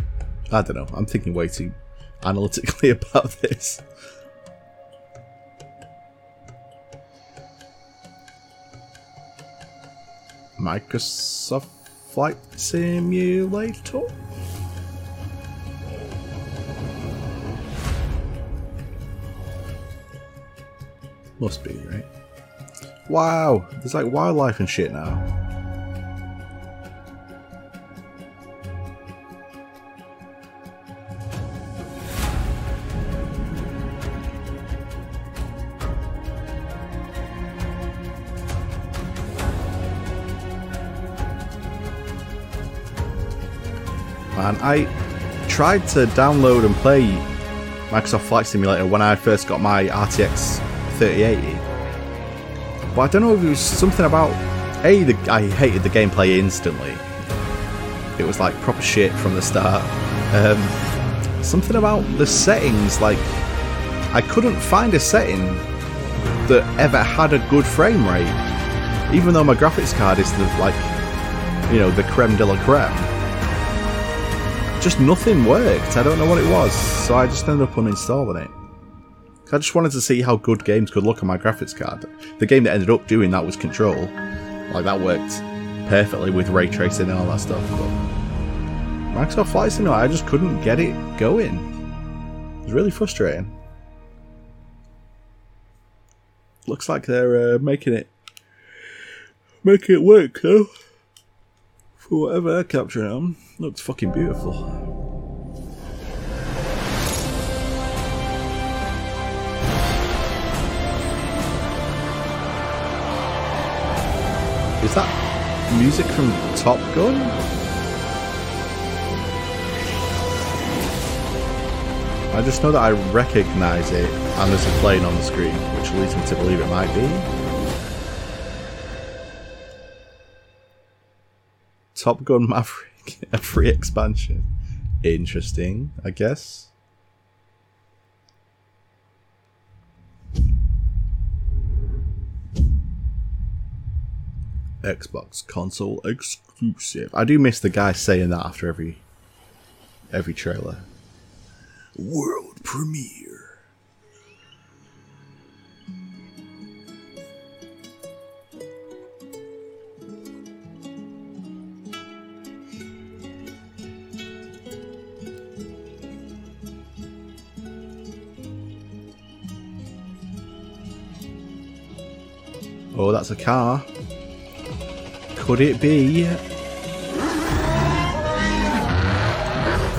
I don't know. I'm thinking way too analytically about this. Microsoft Flight Simulator? Must be, right? Wow, there's like wildlife and shit now. Man, I tried to download and play Microsoft Flight Simulator when I first got my RTX 3080. But I don't know if it was something about a. The, I hated the gameplay instantly. It was like proper shit from the start. Um, something about the settings, like I couldn't find a setting that ever had a good frame rate, even though my graphics card is the like, you know, the creme de la creme. Just nothing worked. I don't know what it was, so I just ended up uninstalling it. I just wanted to see how good games could look on my graphics card. The game that ended up doing that was Control. Like that worked perfectly with ray tracing and all that stuff. But Microsoft Flight Simulator, I just couldn't get it going. It was really frustrating. Looks like they're uh, making it making it work though. For whatever they're capturing on, looks fucking beautiful. Is that music from Top Gun? I just know that I recognise it and there's a plane on the screen, which leads me to believe it might be. Top Gun Maverick, a free expansion. Interesting, I guess. Xbox console exclusive. I do miss the guy saying that after every every trailer. World premiere. Oh, that's a car. Could it be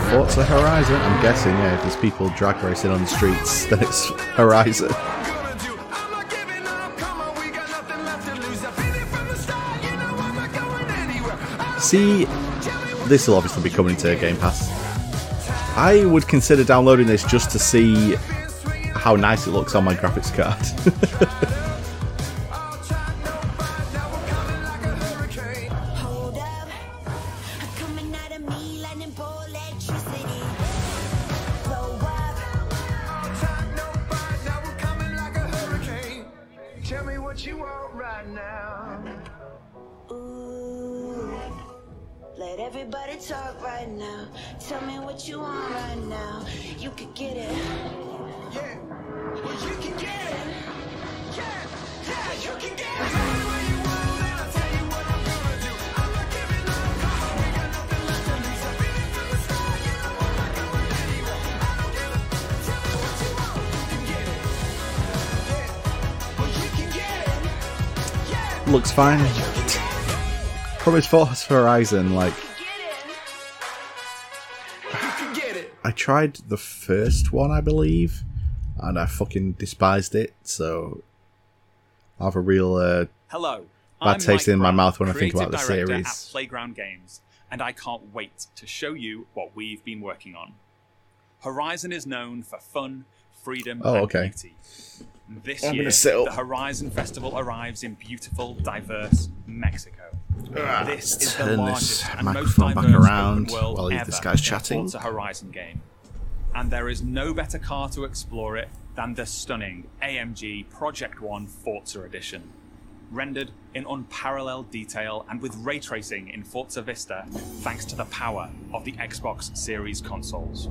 Forza Horizon? I'm guessing, yeah, if there's people drag racing on the streets, then it's Horizon. See, this will obviously be coming to Game Pass. I would consider downloading this just to see how nice it looks on my graphics card. everybody talk right now. Tell me what you want right now. You could get it. Yeah, well you can get it. Yeah, yeah, you can get it. Tell me what you want and I'll tell you what I'm gonna do. I'm not giving up, 'cause we got nothing left to lose. I've been from the start, you know I'm not going anywhere. I don't give a. Tell me what you want, you can get it. Yeah, well you can get it. Yeah. looks fine. From his Forza Horizon, like I tried the first one, I believe, and I fucking despised it. So I have a real uh, Hello. bad I'm taste Mike in my Brown, mouth when I think about the series. At Playground Games, and I can't wait to show you what we've been working on. Horizon is known for fun, freedom, Oh, and okay. beauty. This I'm gonna year, sit up. the Horizon Festival arrives in beautiful, diverse Mexico. Ah, this is turn largest this microphone back around while this guy's chatting. Forza Horizon game. And there is no better car to explore it than the stunning AMG Project One Forza Edition. Rendered in unparalleled detail and with ray tracing in Forza Vista, thanks to the power of the Xbox Series consoles.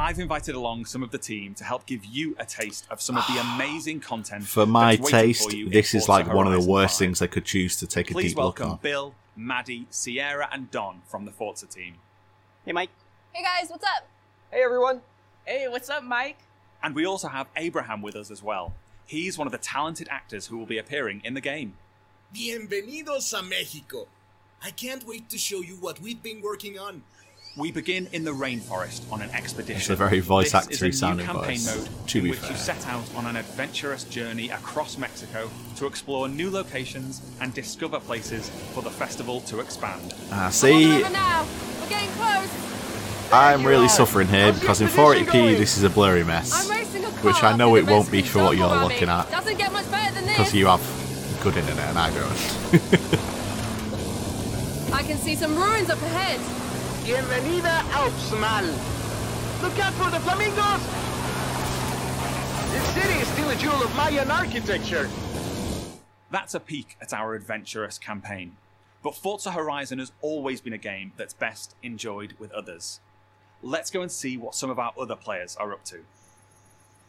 I've invited along some of the team to help give you a taste of some of the amazing content. For my that's taste, for you this is Forza like one of the worst 5. things I could choose to take a Please deep look at. welcome. Bill, Maddie, Sierra, and Don from the Forza team. Hey, Mike. Hey guys, what's up? Hey, everyone. Hey, what's up, Mike? And we also have Abraham with us as well. He's one of the talented actors who will be appearing in the game. Bienvenidos a Mexico. I can't wait to show you what we've been working on. We begin in the rainforest on an expedition. It's a very voice This is actory a new sounding campaign voice, mode to in be which fair. you set out on an adventurous journey across Mexico to explore new locations and discover places for the festival to expand. Ah, see, now. We're getting close. I'm really suffering here because in 480p this is a blurry mess, which I know it won't be for what you're looking at Doesn't get much better than because you have good internet and I don't. I can see some ruins up ahead. Bienvenida Alpsmal. Look out for the flamingos! This city is still a jewel of Mayan architecture. That's a peek at our adventurous campaign. But Forza Horizon has always been a game that's best enjoyed with others. Let's go and see what some of our other players are up to.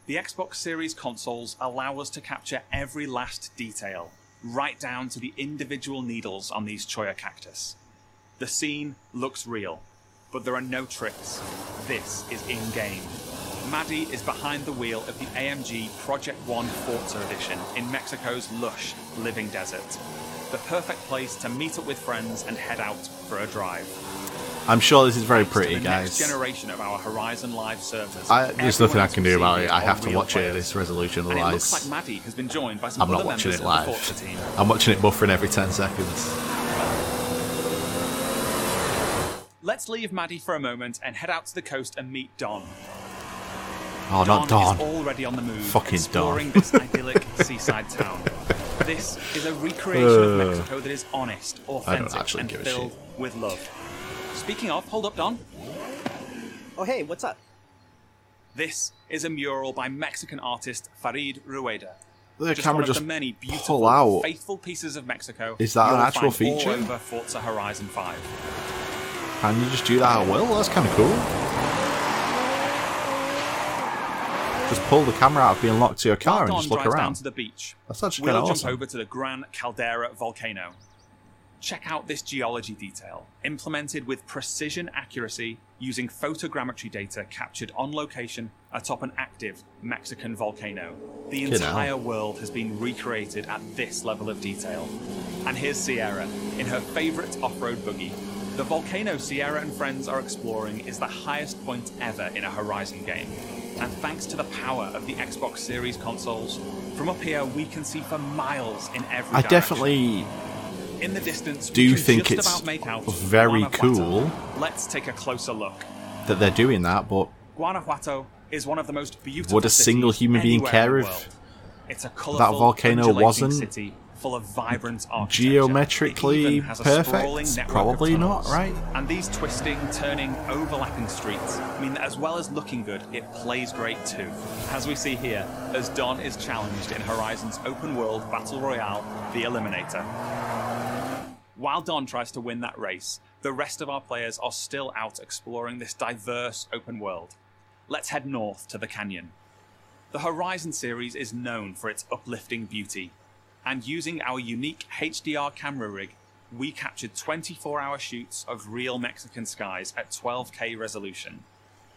The Xbox Series consoles allow us to capture every last detail, right down to the individual needles on these Choya cactus. The scene looks real, but there are no tricks. This is in game. Maddie is behind the wheel of the AMG Project One Forza Edition in Mexico's lush, living desert. The perfect place to meet up with friends and head out for a drive. I'm sure this is very To pretty, guys. generation of our Horizon Live servers. I, there's nothing I can do about it. I have to watch it at this resolution, And it looks otherwise like Maddie has been joined by some I'm not watching it live. I'm watching it buffering every 10 seconds. Let's leave Maddie for a moment and head out to the coast and meet Don. Oh, not Don. is already on the move, Fucking exploring Dawn. this idyllic seaside town. This is a recreation of Uh, Mexico that is honest, authentic, and filled with love. Speaking of, hold up, Don. Oh, hey, what's up? This is a mural by Mexican artist Farid Rueda. The just camera one of just the many pull beautiful, out. faithful pieces of Mexico. Is that an actual find feature? All over Forza Horizon 5. Can you just do that at will? That's kind of cool. Just pull the camera out of being locked to your car and just look drives down around. to the beach. That's actually we'll kind of jump awesome. over to the Gran Caldera volcano. Check out this geology detail, implemented with precision accuracy using photogrammetry data captured on location atop an active Mexican volcano. The entire world has been recreated at this level of detail. And here's Sierra in her favorite off-road buggy. The volcano Sierra and friends are exploring is the highest point ever in a Horizon game. And thanks to the power of the Xbox Series consoles, from up here we can see for miles in every direction. I direction. definitely In the distance, do we think just it's about make out very Guanajuato. cool Let's take a closer look. that they're doing that, but Guanajuato is one of the most beautiful would a single human being care if. It's a colourful, that volcano wasn't city full of vibrant architecture. Geometrically even a sprawling perfect? Probably not, right? And these twisting, turning, overlapping streets mean that as well as looking good, it plays great too. As we see here, as Don is challenged in Horizon's open world battle royale, The Eliminator. While Don tries to win that race, the rest of our players are still out exploring this diverse open world. Let's head north to the canyon. The Horizon series is known for its uplifting beauty, and using our unique HDR camera rig, we captured 24 hour shoots of real Mexican skies at 12K resolution.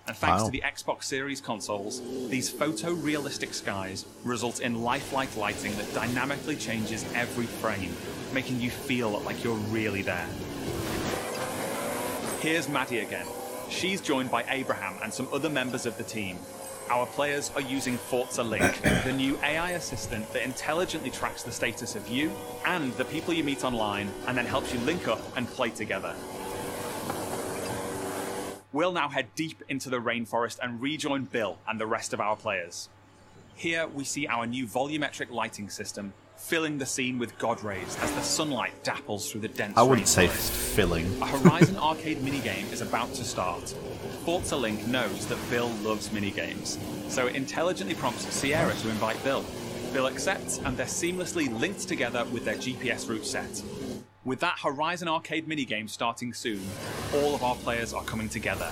And thanks Wow. to the Xbox Series consoles, these photorealistic skies result in lifelike lighting that dynamically changes every frame, making you feel like you're really there. Here's Maddie again. She's joined by Abraham and some other members of the team. Our players are using Forza Link, the new AI assistant that intelligently tracks the status of you and the people you meet online and then helps you link up and play together. We'll now head deep into the rainforest and rejoin Bill and the rest of our players. Here we see our new volumetric lighting system filling the scene with god rays as the sunlight dapples through the dense I wouldn't say rainforest. filling. A Horizon arcade minigame is about to start. Forza Link knows that Bill loves minigames, so it intelligently prompts Sierra to invite Bill. Bill accepts, and they're seamlessly linked together with their GPS route set. With that Horizon arcade minigame starting soon, all of our players are coming together.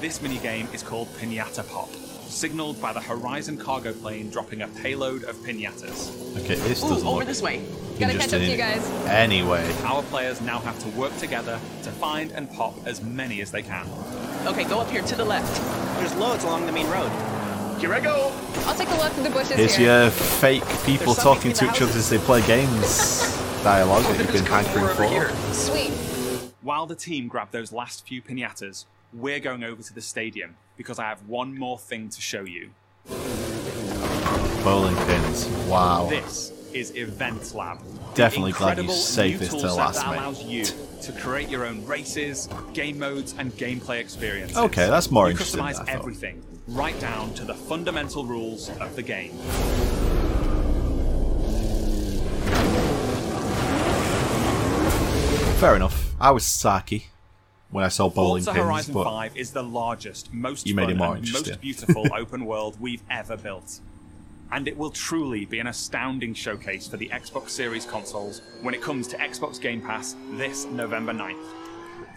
This minigame is called Pinata Pop, signaled by the Horizon cargo plane dropping a payload of pinatas. Okay, this Ooh, doesn't over look this way. Gotta catch up to you guys. Anyway, Our players now have to work together to find and pop as many as they can. Okay, go up here to the left. There's loads along the main road. Here I go. I'll take a look through the bushes here's here. your fake people There's talking something to in each the other as they play games dialogue that you've been hankering for. Sweet. While the team grab those last few pinatas, we're going over to the stadium because I have one more thing to show you. Bowling pins. Wow. This is Event Lab. Definitely glad you saved this toolset last, that mate. allows you to create your own races, game modes, and gameplay experiences. Okay, that's more you interesting than customize I thought. everything, right down to the fundamental rules of the game. Fair enough. I was Saki when I saw bowling Forza pins, Horizon but 5 is the largest, most You made fun, it more and interesting. most beautiful open world we've ever built. And it will truly be an astounding showcase for the Xbox Series consoles when it comes to Xbox Game Pass this November 9th.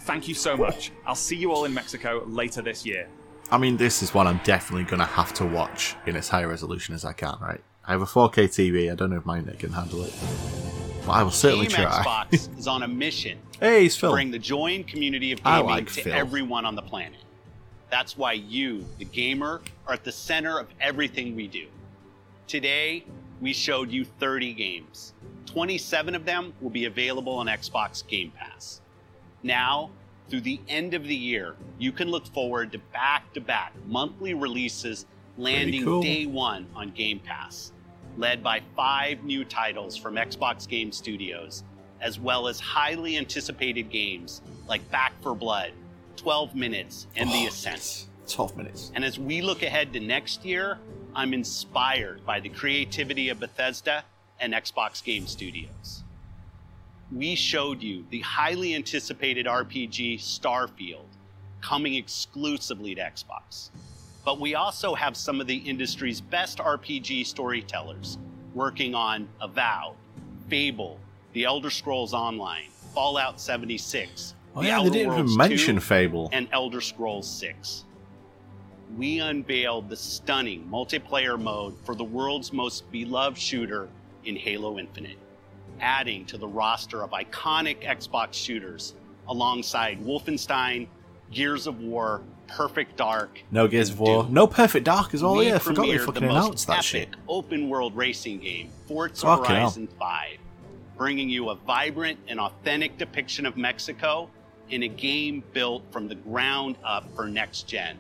Thank you so much. I'll see you all in Mexico later this year. I mean, this is one I'm definitely going to have to watch in as high resolution as I can, right? I have a 4K TV. I don't know if my net can handle it. But I will certainly Team try. Xbox is on a mission Hey, it's Phil. bring the joy and community of gaming like to Phil. everyone on the planet. That's why you, the gamer, are at the center of everything we do. Today, we showed you 30 games. 27 of them will be available on Xbox Game Pass. Now, through the end of the year, you can look forward to back to back monthly releases landing cool. day one on Game Pass, led by five new titles from Xbox Game Studios, as well as highly anticipated games like Back 4 Blood, 12 Minutes, and The oh, Ascent. 12 minutes. And as we look ahead to next year, I'm inspired by the creativity of Bethesda and Xbox Game Studios. We showed you the highly anticipated RPG Starfield coming exclusively to Xbox. But we also have some of the industry's best RPG storytellers working on Avowed, Fable, The Elder Scrolls Online, Fallout 76, Oh The yeah, they Outer didn't Worlds even mention 2, Fable. and Elder Scrolls 6. We unveiled the stunning multiplayer mode for the world's most beloved shooter in Halo Infinite, adding to the roster of iconic Xbox shooters alongside Wolfenstein, Gears of War, Perfect Dark. No Gears of War. No Perfect Dark as well. we yeah, I forgot premiered fucking announced that shit. open world racing game, Forza. Horizon 5, bringing you a vibrant and authentic depiction of Mexico in a game built from the ground up for next gen.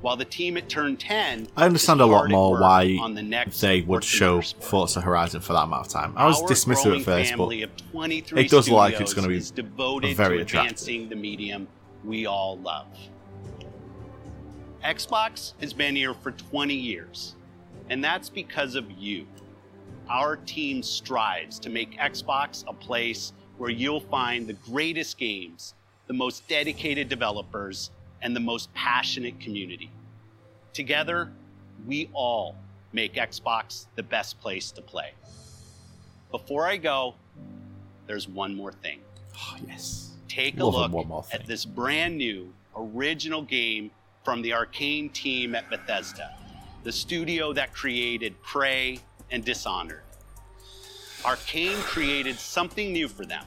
While the team at Turn 10 I understand a lot more why on the next they would show. Forza Horizon for that amount of time. I was dismissive at first, but family of 23 it does look like it's going to be devoted very to attractive. advancing the medium we all love. Xbox has been here for 20 years, and that's because of you. Our team strives to make Xbox a place where you'll find the greatest games, the most dedicated developers, and the most passionate community. Together, we all make Xbox the best place to play. Before I go, there's one more thing. Oh, yes. Take a Love look at this brand new original game from the Arcane team at Bethesda, the studio that created Prey and Dishonored. Arcane created something new for them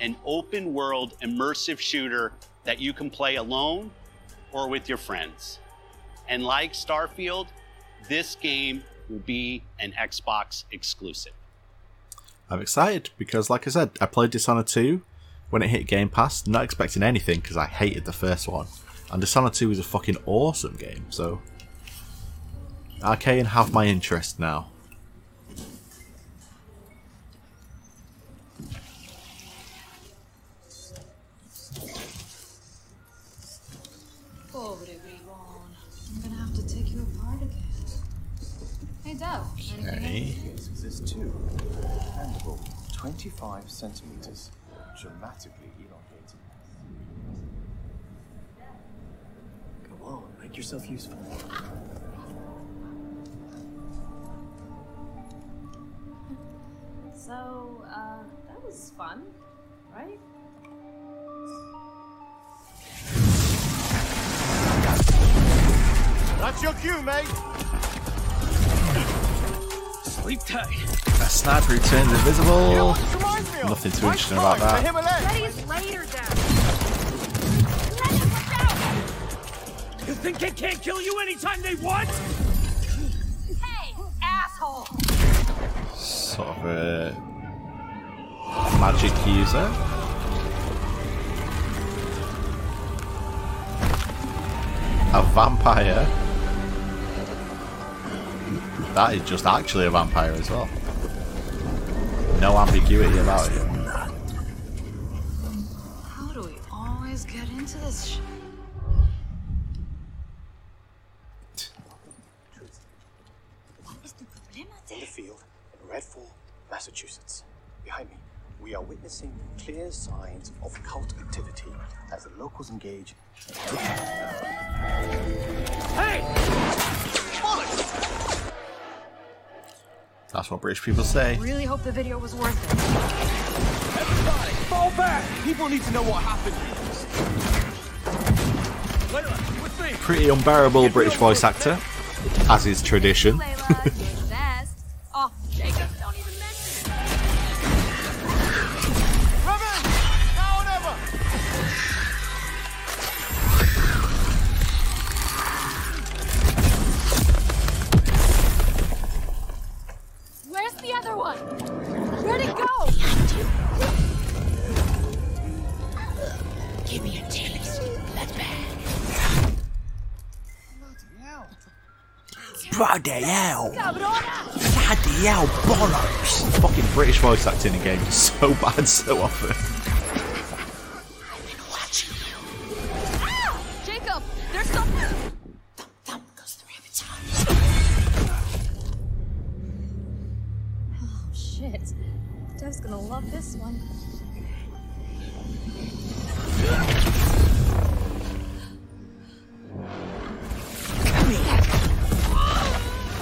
an open world immersive shooter that you can play alone or with your friends. And like Starfield, this game will be an Xbox exclusive. I'm excited because, like I said, I played Dishonored 2 when it hit Game Pass, not expecting anything because I hated the first one. And Dishonored 2 is a fucking awesome game, so. Arcane have my interest now. Okay. Case exists too. Bendable, 25 centimeters, dramatically elongated. Go on, make yourself useful. So, uh, that was fun, right? That's your cue, mate. Sleep tight. A sniper who turns invisible. Nothing too interesting about that. Ready's later down. You think they can't kill you anytime they want? Hey, asshole! Sort of a magic user. A vampire. That is just actually a vampire as well. No ambiguity about it. How do we always get into this shit? In the field, in Redfall, Massachusetts. Behind me, we are witnessing clear signs of cult activity as the locals engage. Hey! That's what British people say. Really hope the video was worth it. Everybody, fall back! People need to know what happened. Layla, with me. Pretty unbearable British voice actor, as is tradition. British voice acting in games is so bad so often. Jacob, there's something. Oh shit. Dev's gonna love this one.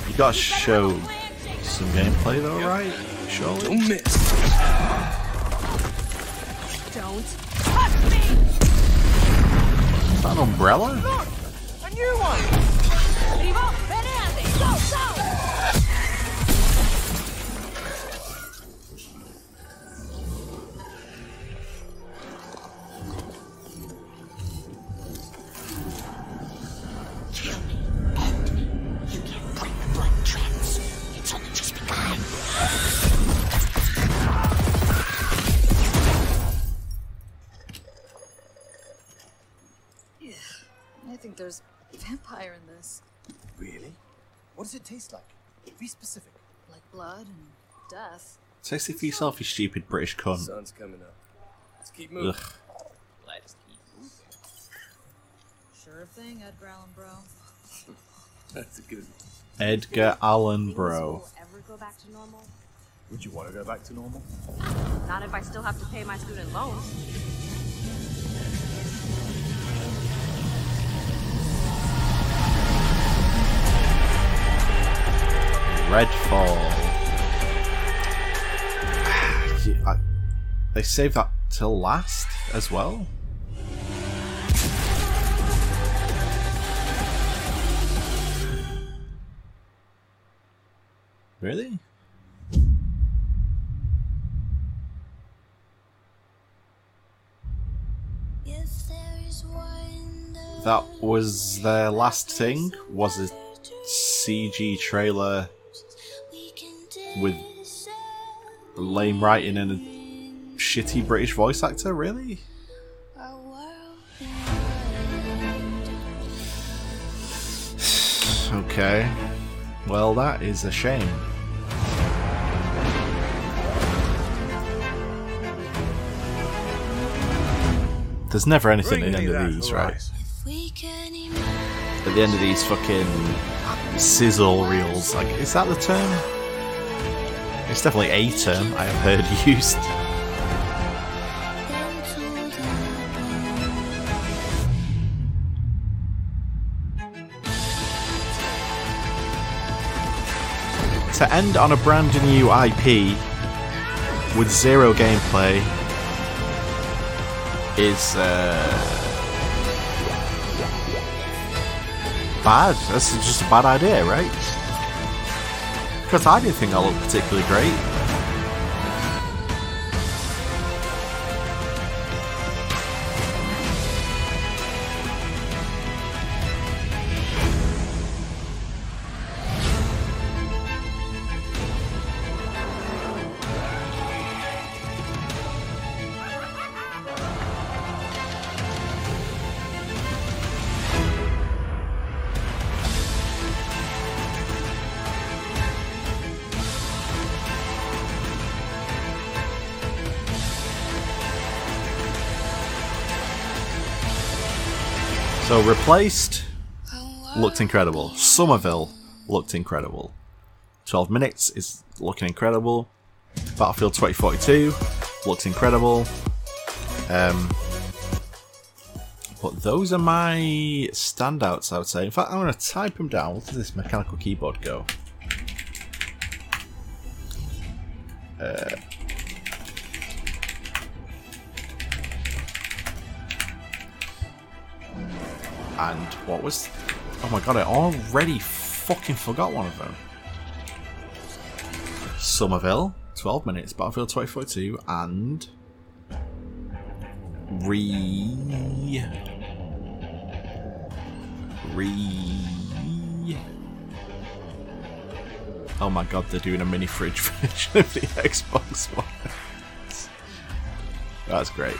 You gotta show some gameplay though, right? Don't miss. Don't. touch Is that an umbrella? Death. Taste it for yourself, you stupid British cunt. Sun's coming up. Let's keep moving. Ugh. Let's keep moving. Sure thing, Edgar Allan Bro. That's a good one. Edgar Allan Bro. Ever go back to normal? Would you want to go back to normal? Not if I still have to pay my student loans. Redfall. I- they saved that till last as well. Really? That was their last thing. Was a CG trailer with lame writing and a shitty British voice actor. Really? Okay. Well, that is a shame. There's never anything at the end of these, right? At the end of these fucking sizzle reels, like, is that the term? It's definitely a term I have heard used. To end on a brand new IP with zero gameplay is uh, bad. That's just a bad idea, right? Because I didn't think I looked particularly great. Replaced looked incredible. Somerville looked incredible. 12 minutes is looking incredible. Battlefield 2042 looks incredible. Um, but those are my standouts, I would say. In fact, I'm going to type them down. What does this mechanical keyboard go? Uh, and what was. Oh my god, I already fucking forgot one of them. Somerville, 12 minutes, Battlefield 2042, and. Re. Re. Oh my god, they're doing a mini fridge version of the Xbox One. That's great.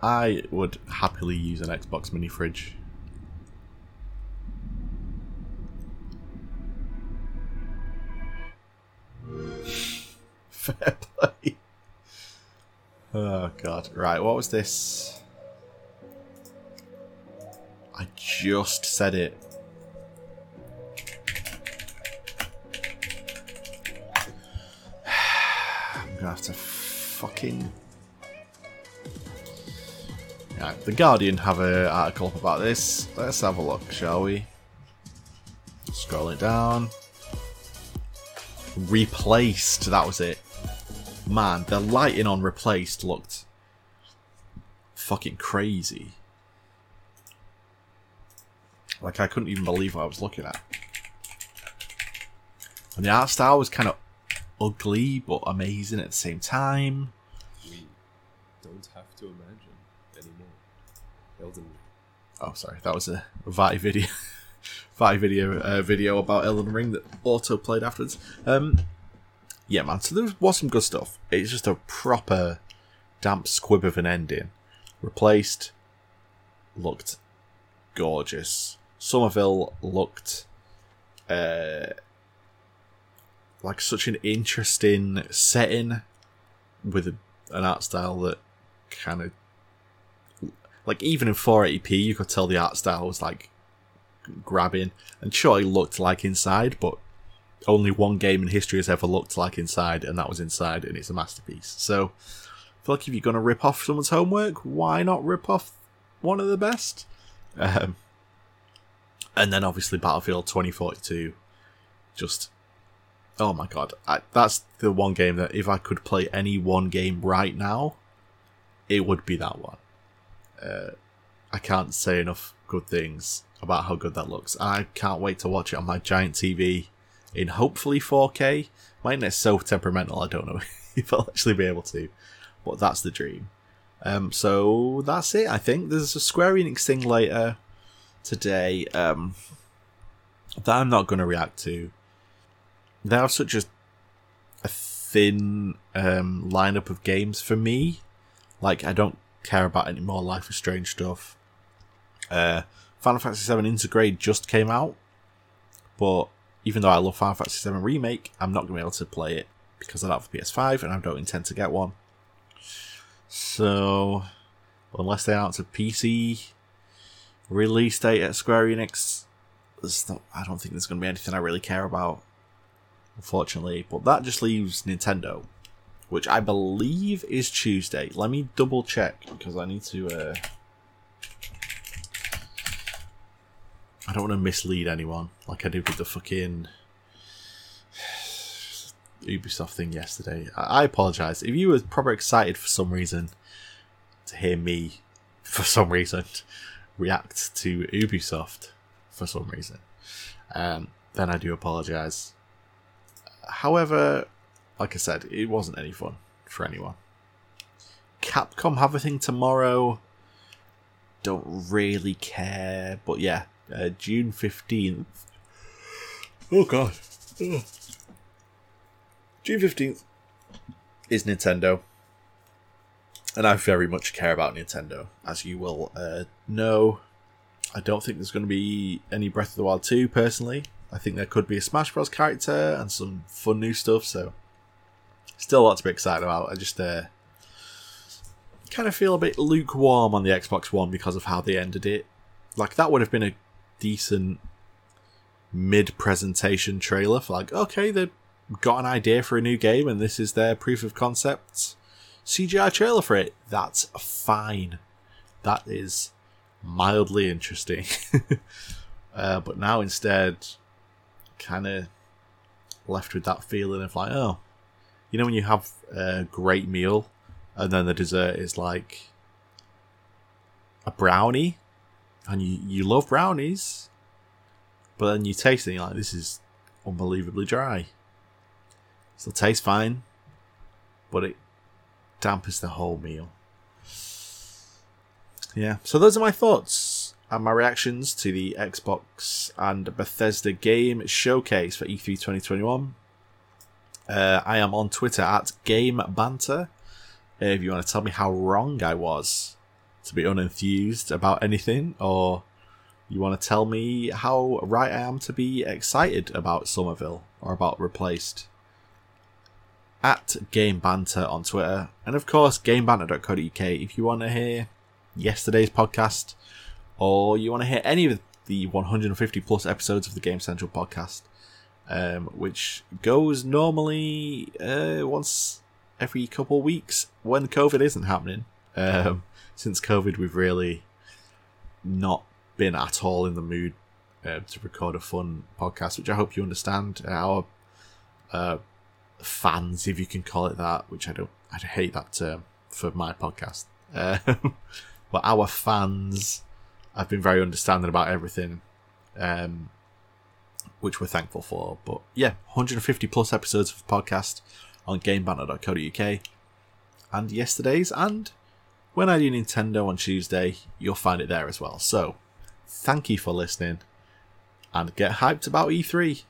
I would happily use an Xbox mini fridge. Fair play. Oh god. Right, what was this? I just said it. I'm gonna have to fucking The Guardian have an article about this. Let's have a look, shall we? Scroll it down. Replaced, that was it. Man, the lighting on Replaced looked fucking crazy. Like, I couldn't even believe what I was looking at. And the art style was kind of ugly, but amazing at the same time. We don't have to imagine. Elden. Oh, sorry, that was a VaatiVidya, VaatiVidya uh, video about Elden Ring that auto played afterwards. Um, yeah, man. So there was some good stuff. It's just a proper damp squib of an ending. Replaced looked gorgeous. Somerville looked uh, like such an interesting setting with a, an art style that kind of like even in 480p you could tell the art style was like grabbing. And sure it looked like inside but only one game in history has ever looked like inside and that was inside and it's a masterpiece. So i feel like if you're going to rip off someone's homework why not rip off one of the best? Um, and then obviously battlefield 2042 just oh my god. I, that's the one game that if i could play any one game right now it would be that one uh, I can't say enough good things about how good that looks. I can't wait to watch it on my giant TV in hopefully 4K. My internet's so temperamental, I don't know if I'll actually be able to, but that's the dream. Um, so that's it. I think there's a Square Enix thing later today um, that I'm not going to react to. They have such a, a thin um, lineup of games for me. Like I don't care about any more Life is Strange stuff. Uh, Final Fantasy VII Intergrade just came out, but even though I love Final Fantasy VII Remake, I'm not going to be able to play it because I don't have a PS5 and I don't intend to get one. So, unless they announce a PC release date at Square Enix, not, I don't think there's going to be anything I really care about, unfortunately. But that just leaves Nintendo, which I believe is Tuesday. Let me double check because I need to. Uh, I don't want to mislead anyone like I did with the fucking Ubisoft thing yesterday. I, I apologize if you were proper excited for some reason to hear me, for some reason, react to Ubisoft for some reason. Um, then I do apologize. However, like I said, it wasn't any fun for anyone. Capcom have a thing tomorrow. Don't really care, but yeah, uh, June fifteenth. Oh god, Ugh. June fifteenth is Nintendo, and I very much care about Nintendo, as you will uh, know. I don't think there's going to be any Breath of the Wild two personally. I think there could be a Smash Bros. character and some fun new stuff. So, still a lot to be excited about. I just uh, kind of feel a bit lukewarm on the Xbox One because of how they ended it. Like that would have been a decent mid-presentation trailer for like, okay, they've got an idea for a new game and this is their proof of concept CGI trailer for it. That's fine. That is mildly interesting. uh, but now instead, kind of left with that feeling of like, oh, you know, when you have a great meal and then the dessert is like a brownie, and you, you love brownies, but then you taste it like, this is unbelievably dry. Still tastes fine, but it dampens the whole meal. Yeah, so those are my thoughts and my reactions to the Xbox and Bethesda game showcase for E3 2021. Uh, I am on Twitter at Game Banter. If you want to tell me how wrong I was to be unenthused about anything, or you want to tell me how right I am to be excited about Somerville or about Replaced, at Game Banter on Twitter, and of course GameBanter.co.uk if you want to hear yesterday's podcast, or you want to hear any of the 150 plus episodes of the Game Central podcast, um, which goes normally uh, once every couple of weeks when COVID isn't happening. Um, since COVID, we've really not been at all in the mood uh, to record a fun podcast, which I hope you understand. Our uh, fans, if you can call it that, which I don't, I hate that term for my podcast. Uh, but our fans have been very understanding about everything, um, which we're thankful for. But yeah, 150 plus episodes of the podcast on GameBanter.co.uk, and yesterday's, and when I do Nintendo on Tuesday, you'll find it there as well. So, thank you for listening, and get hyped about E3.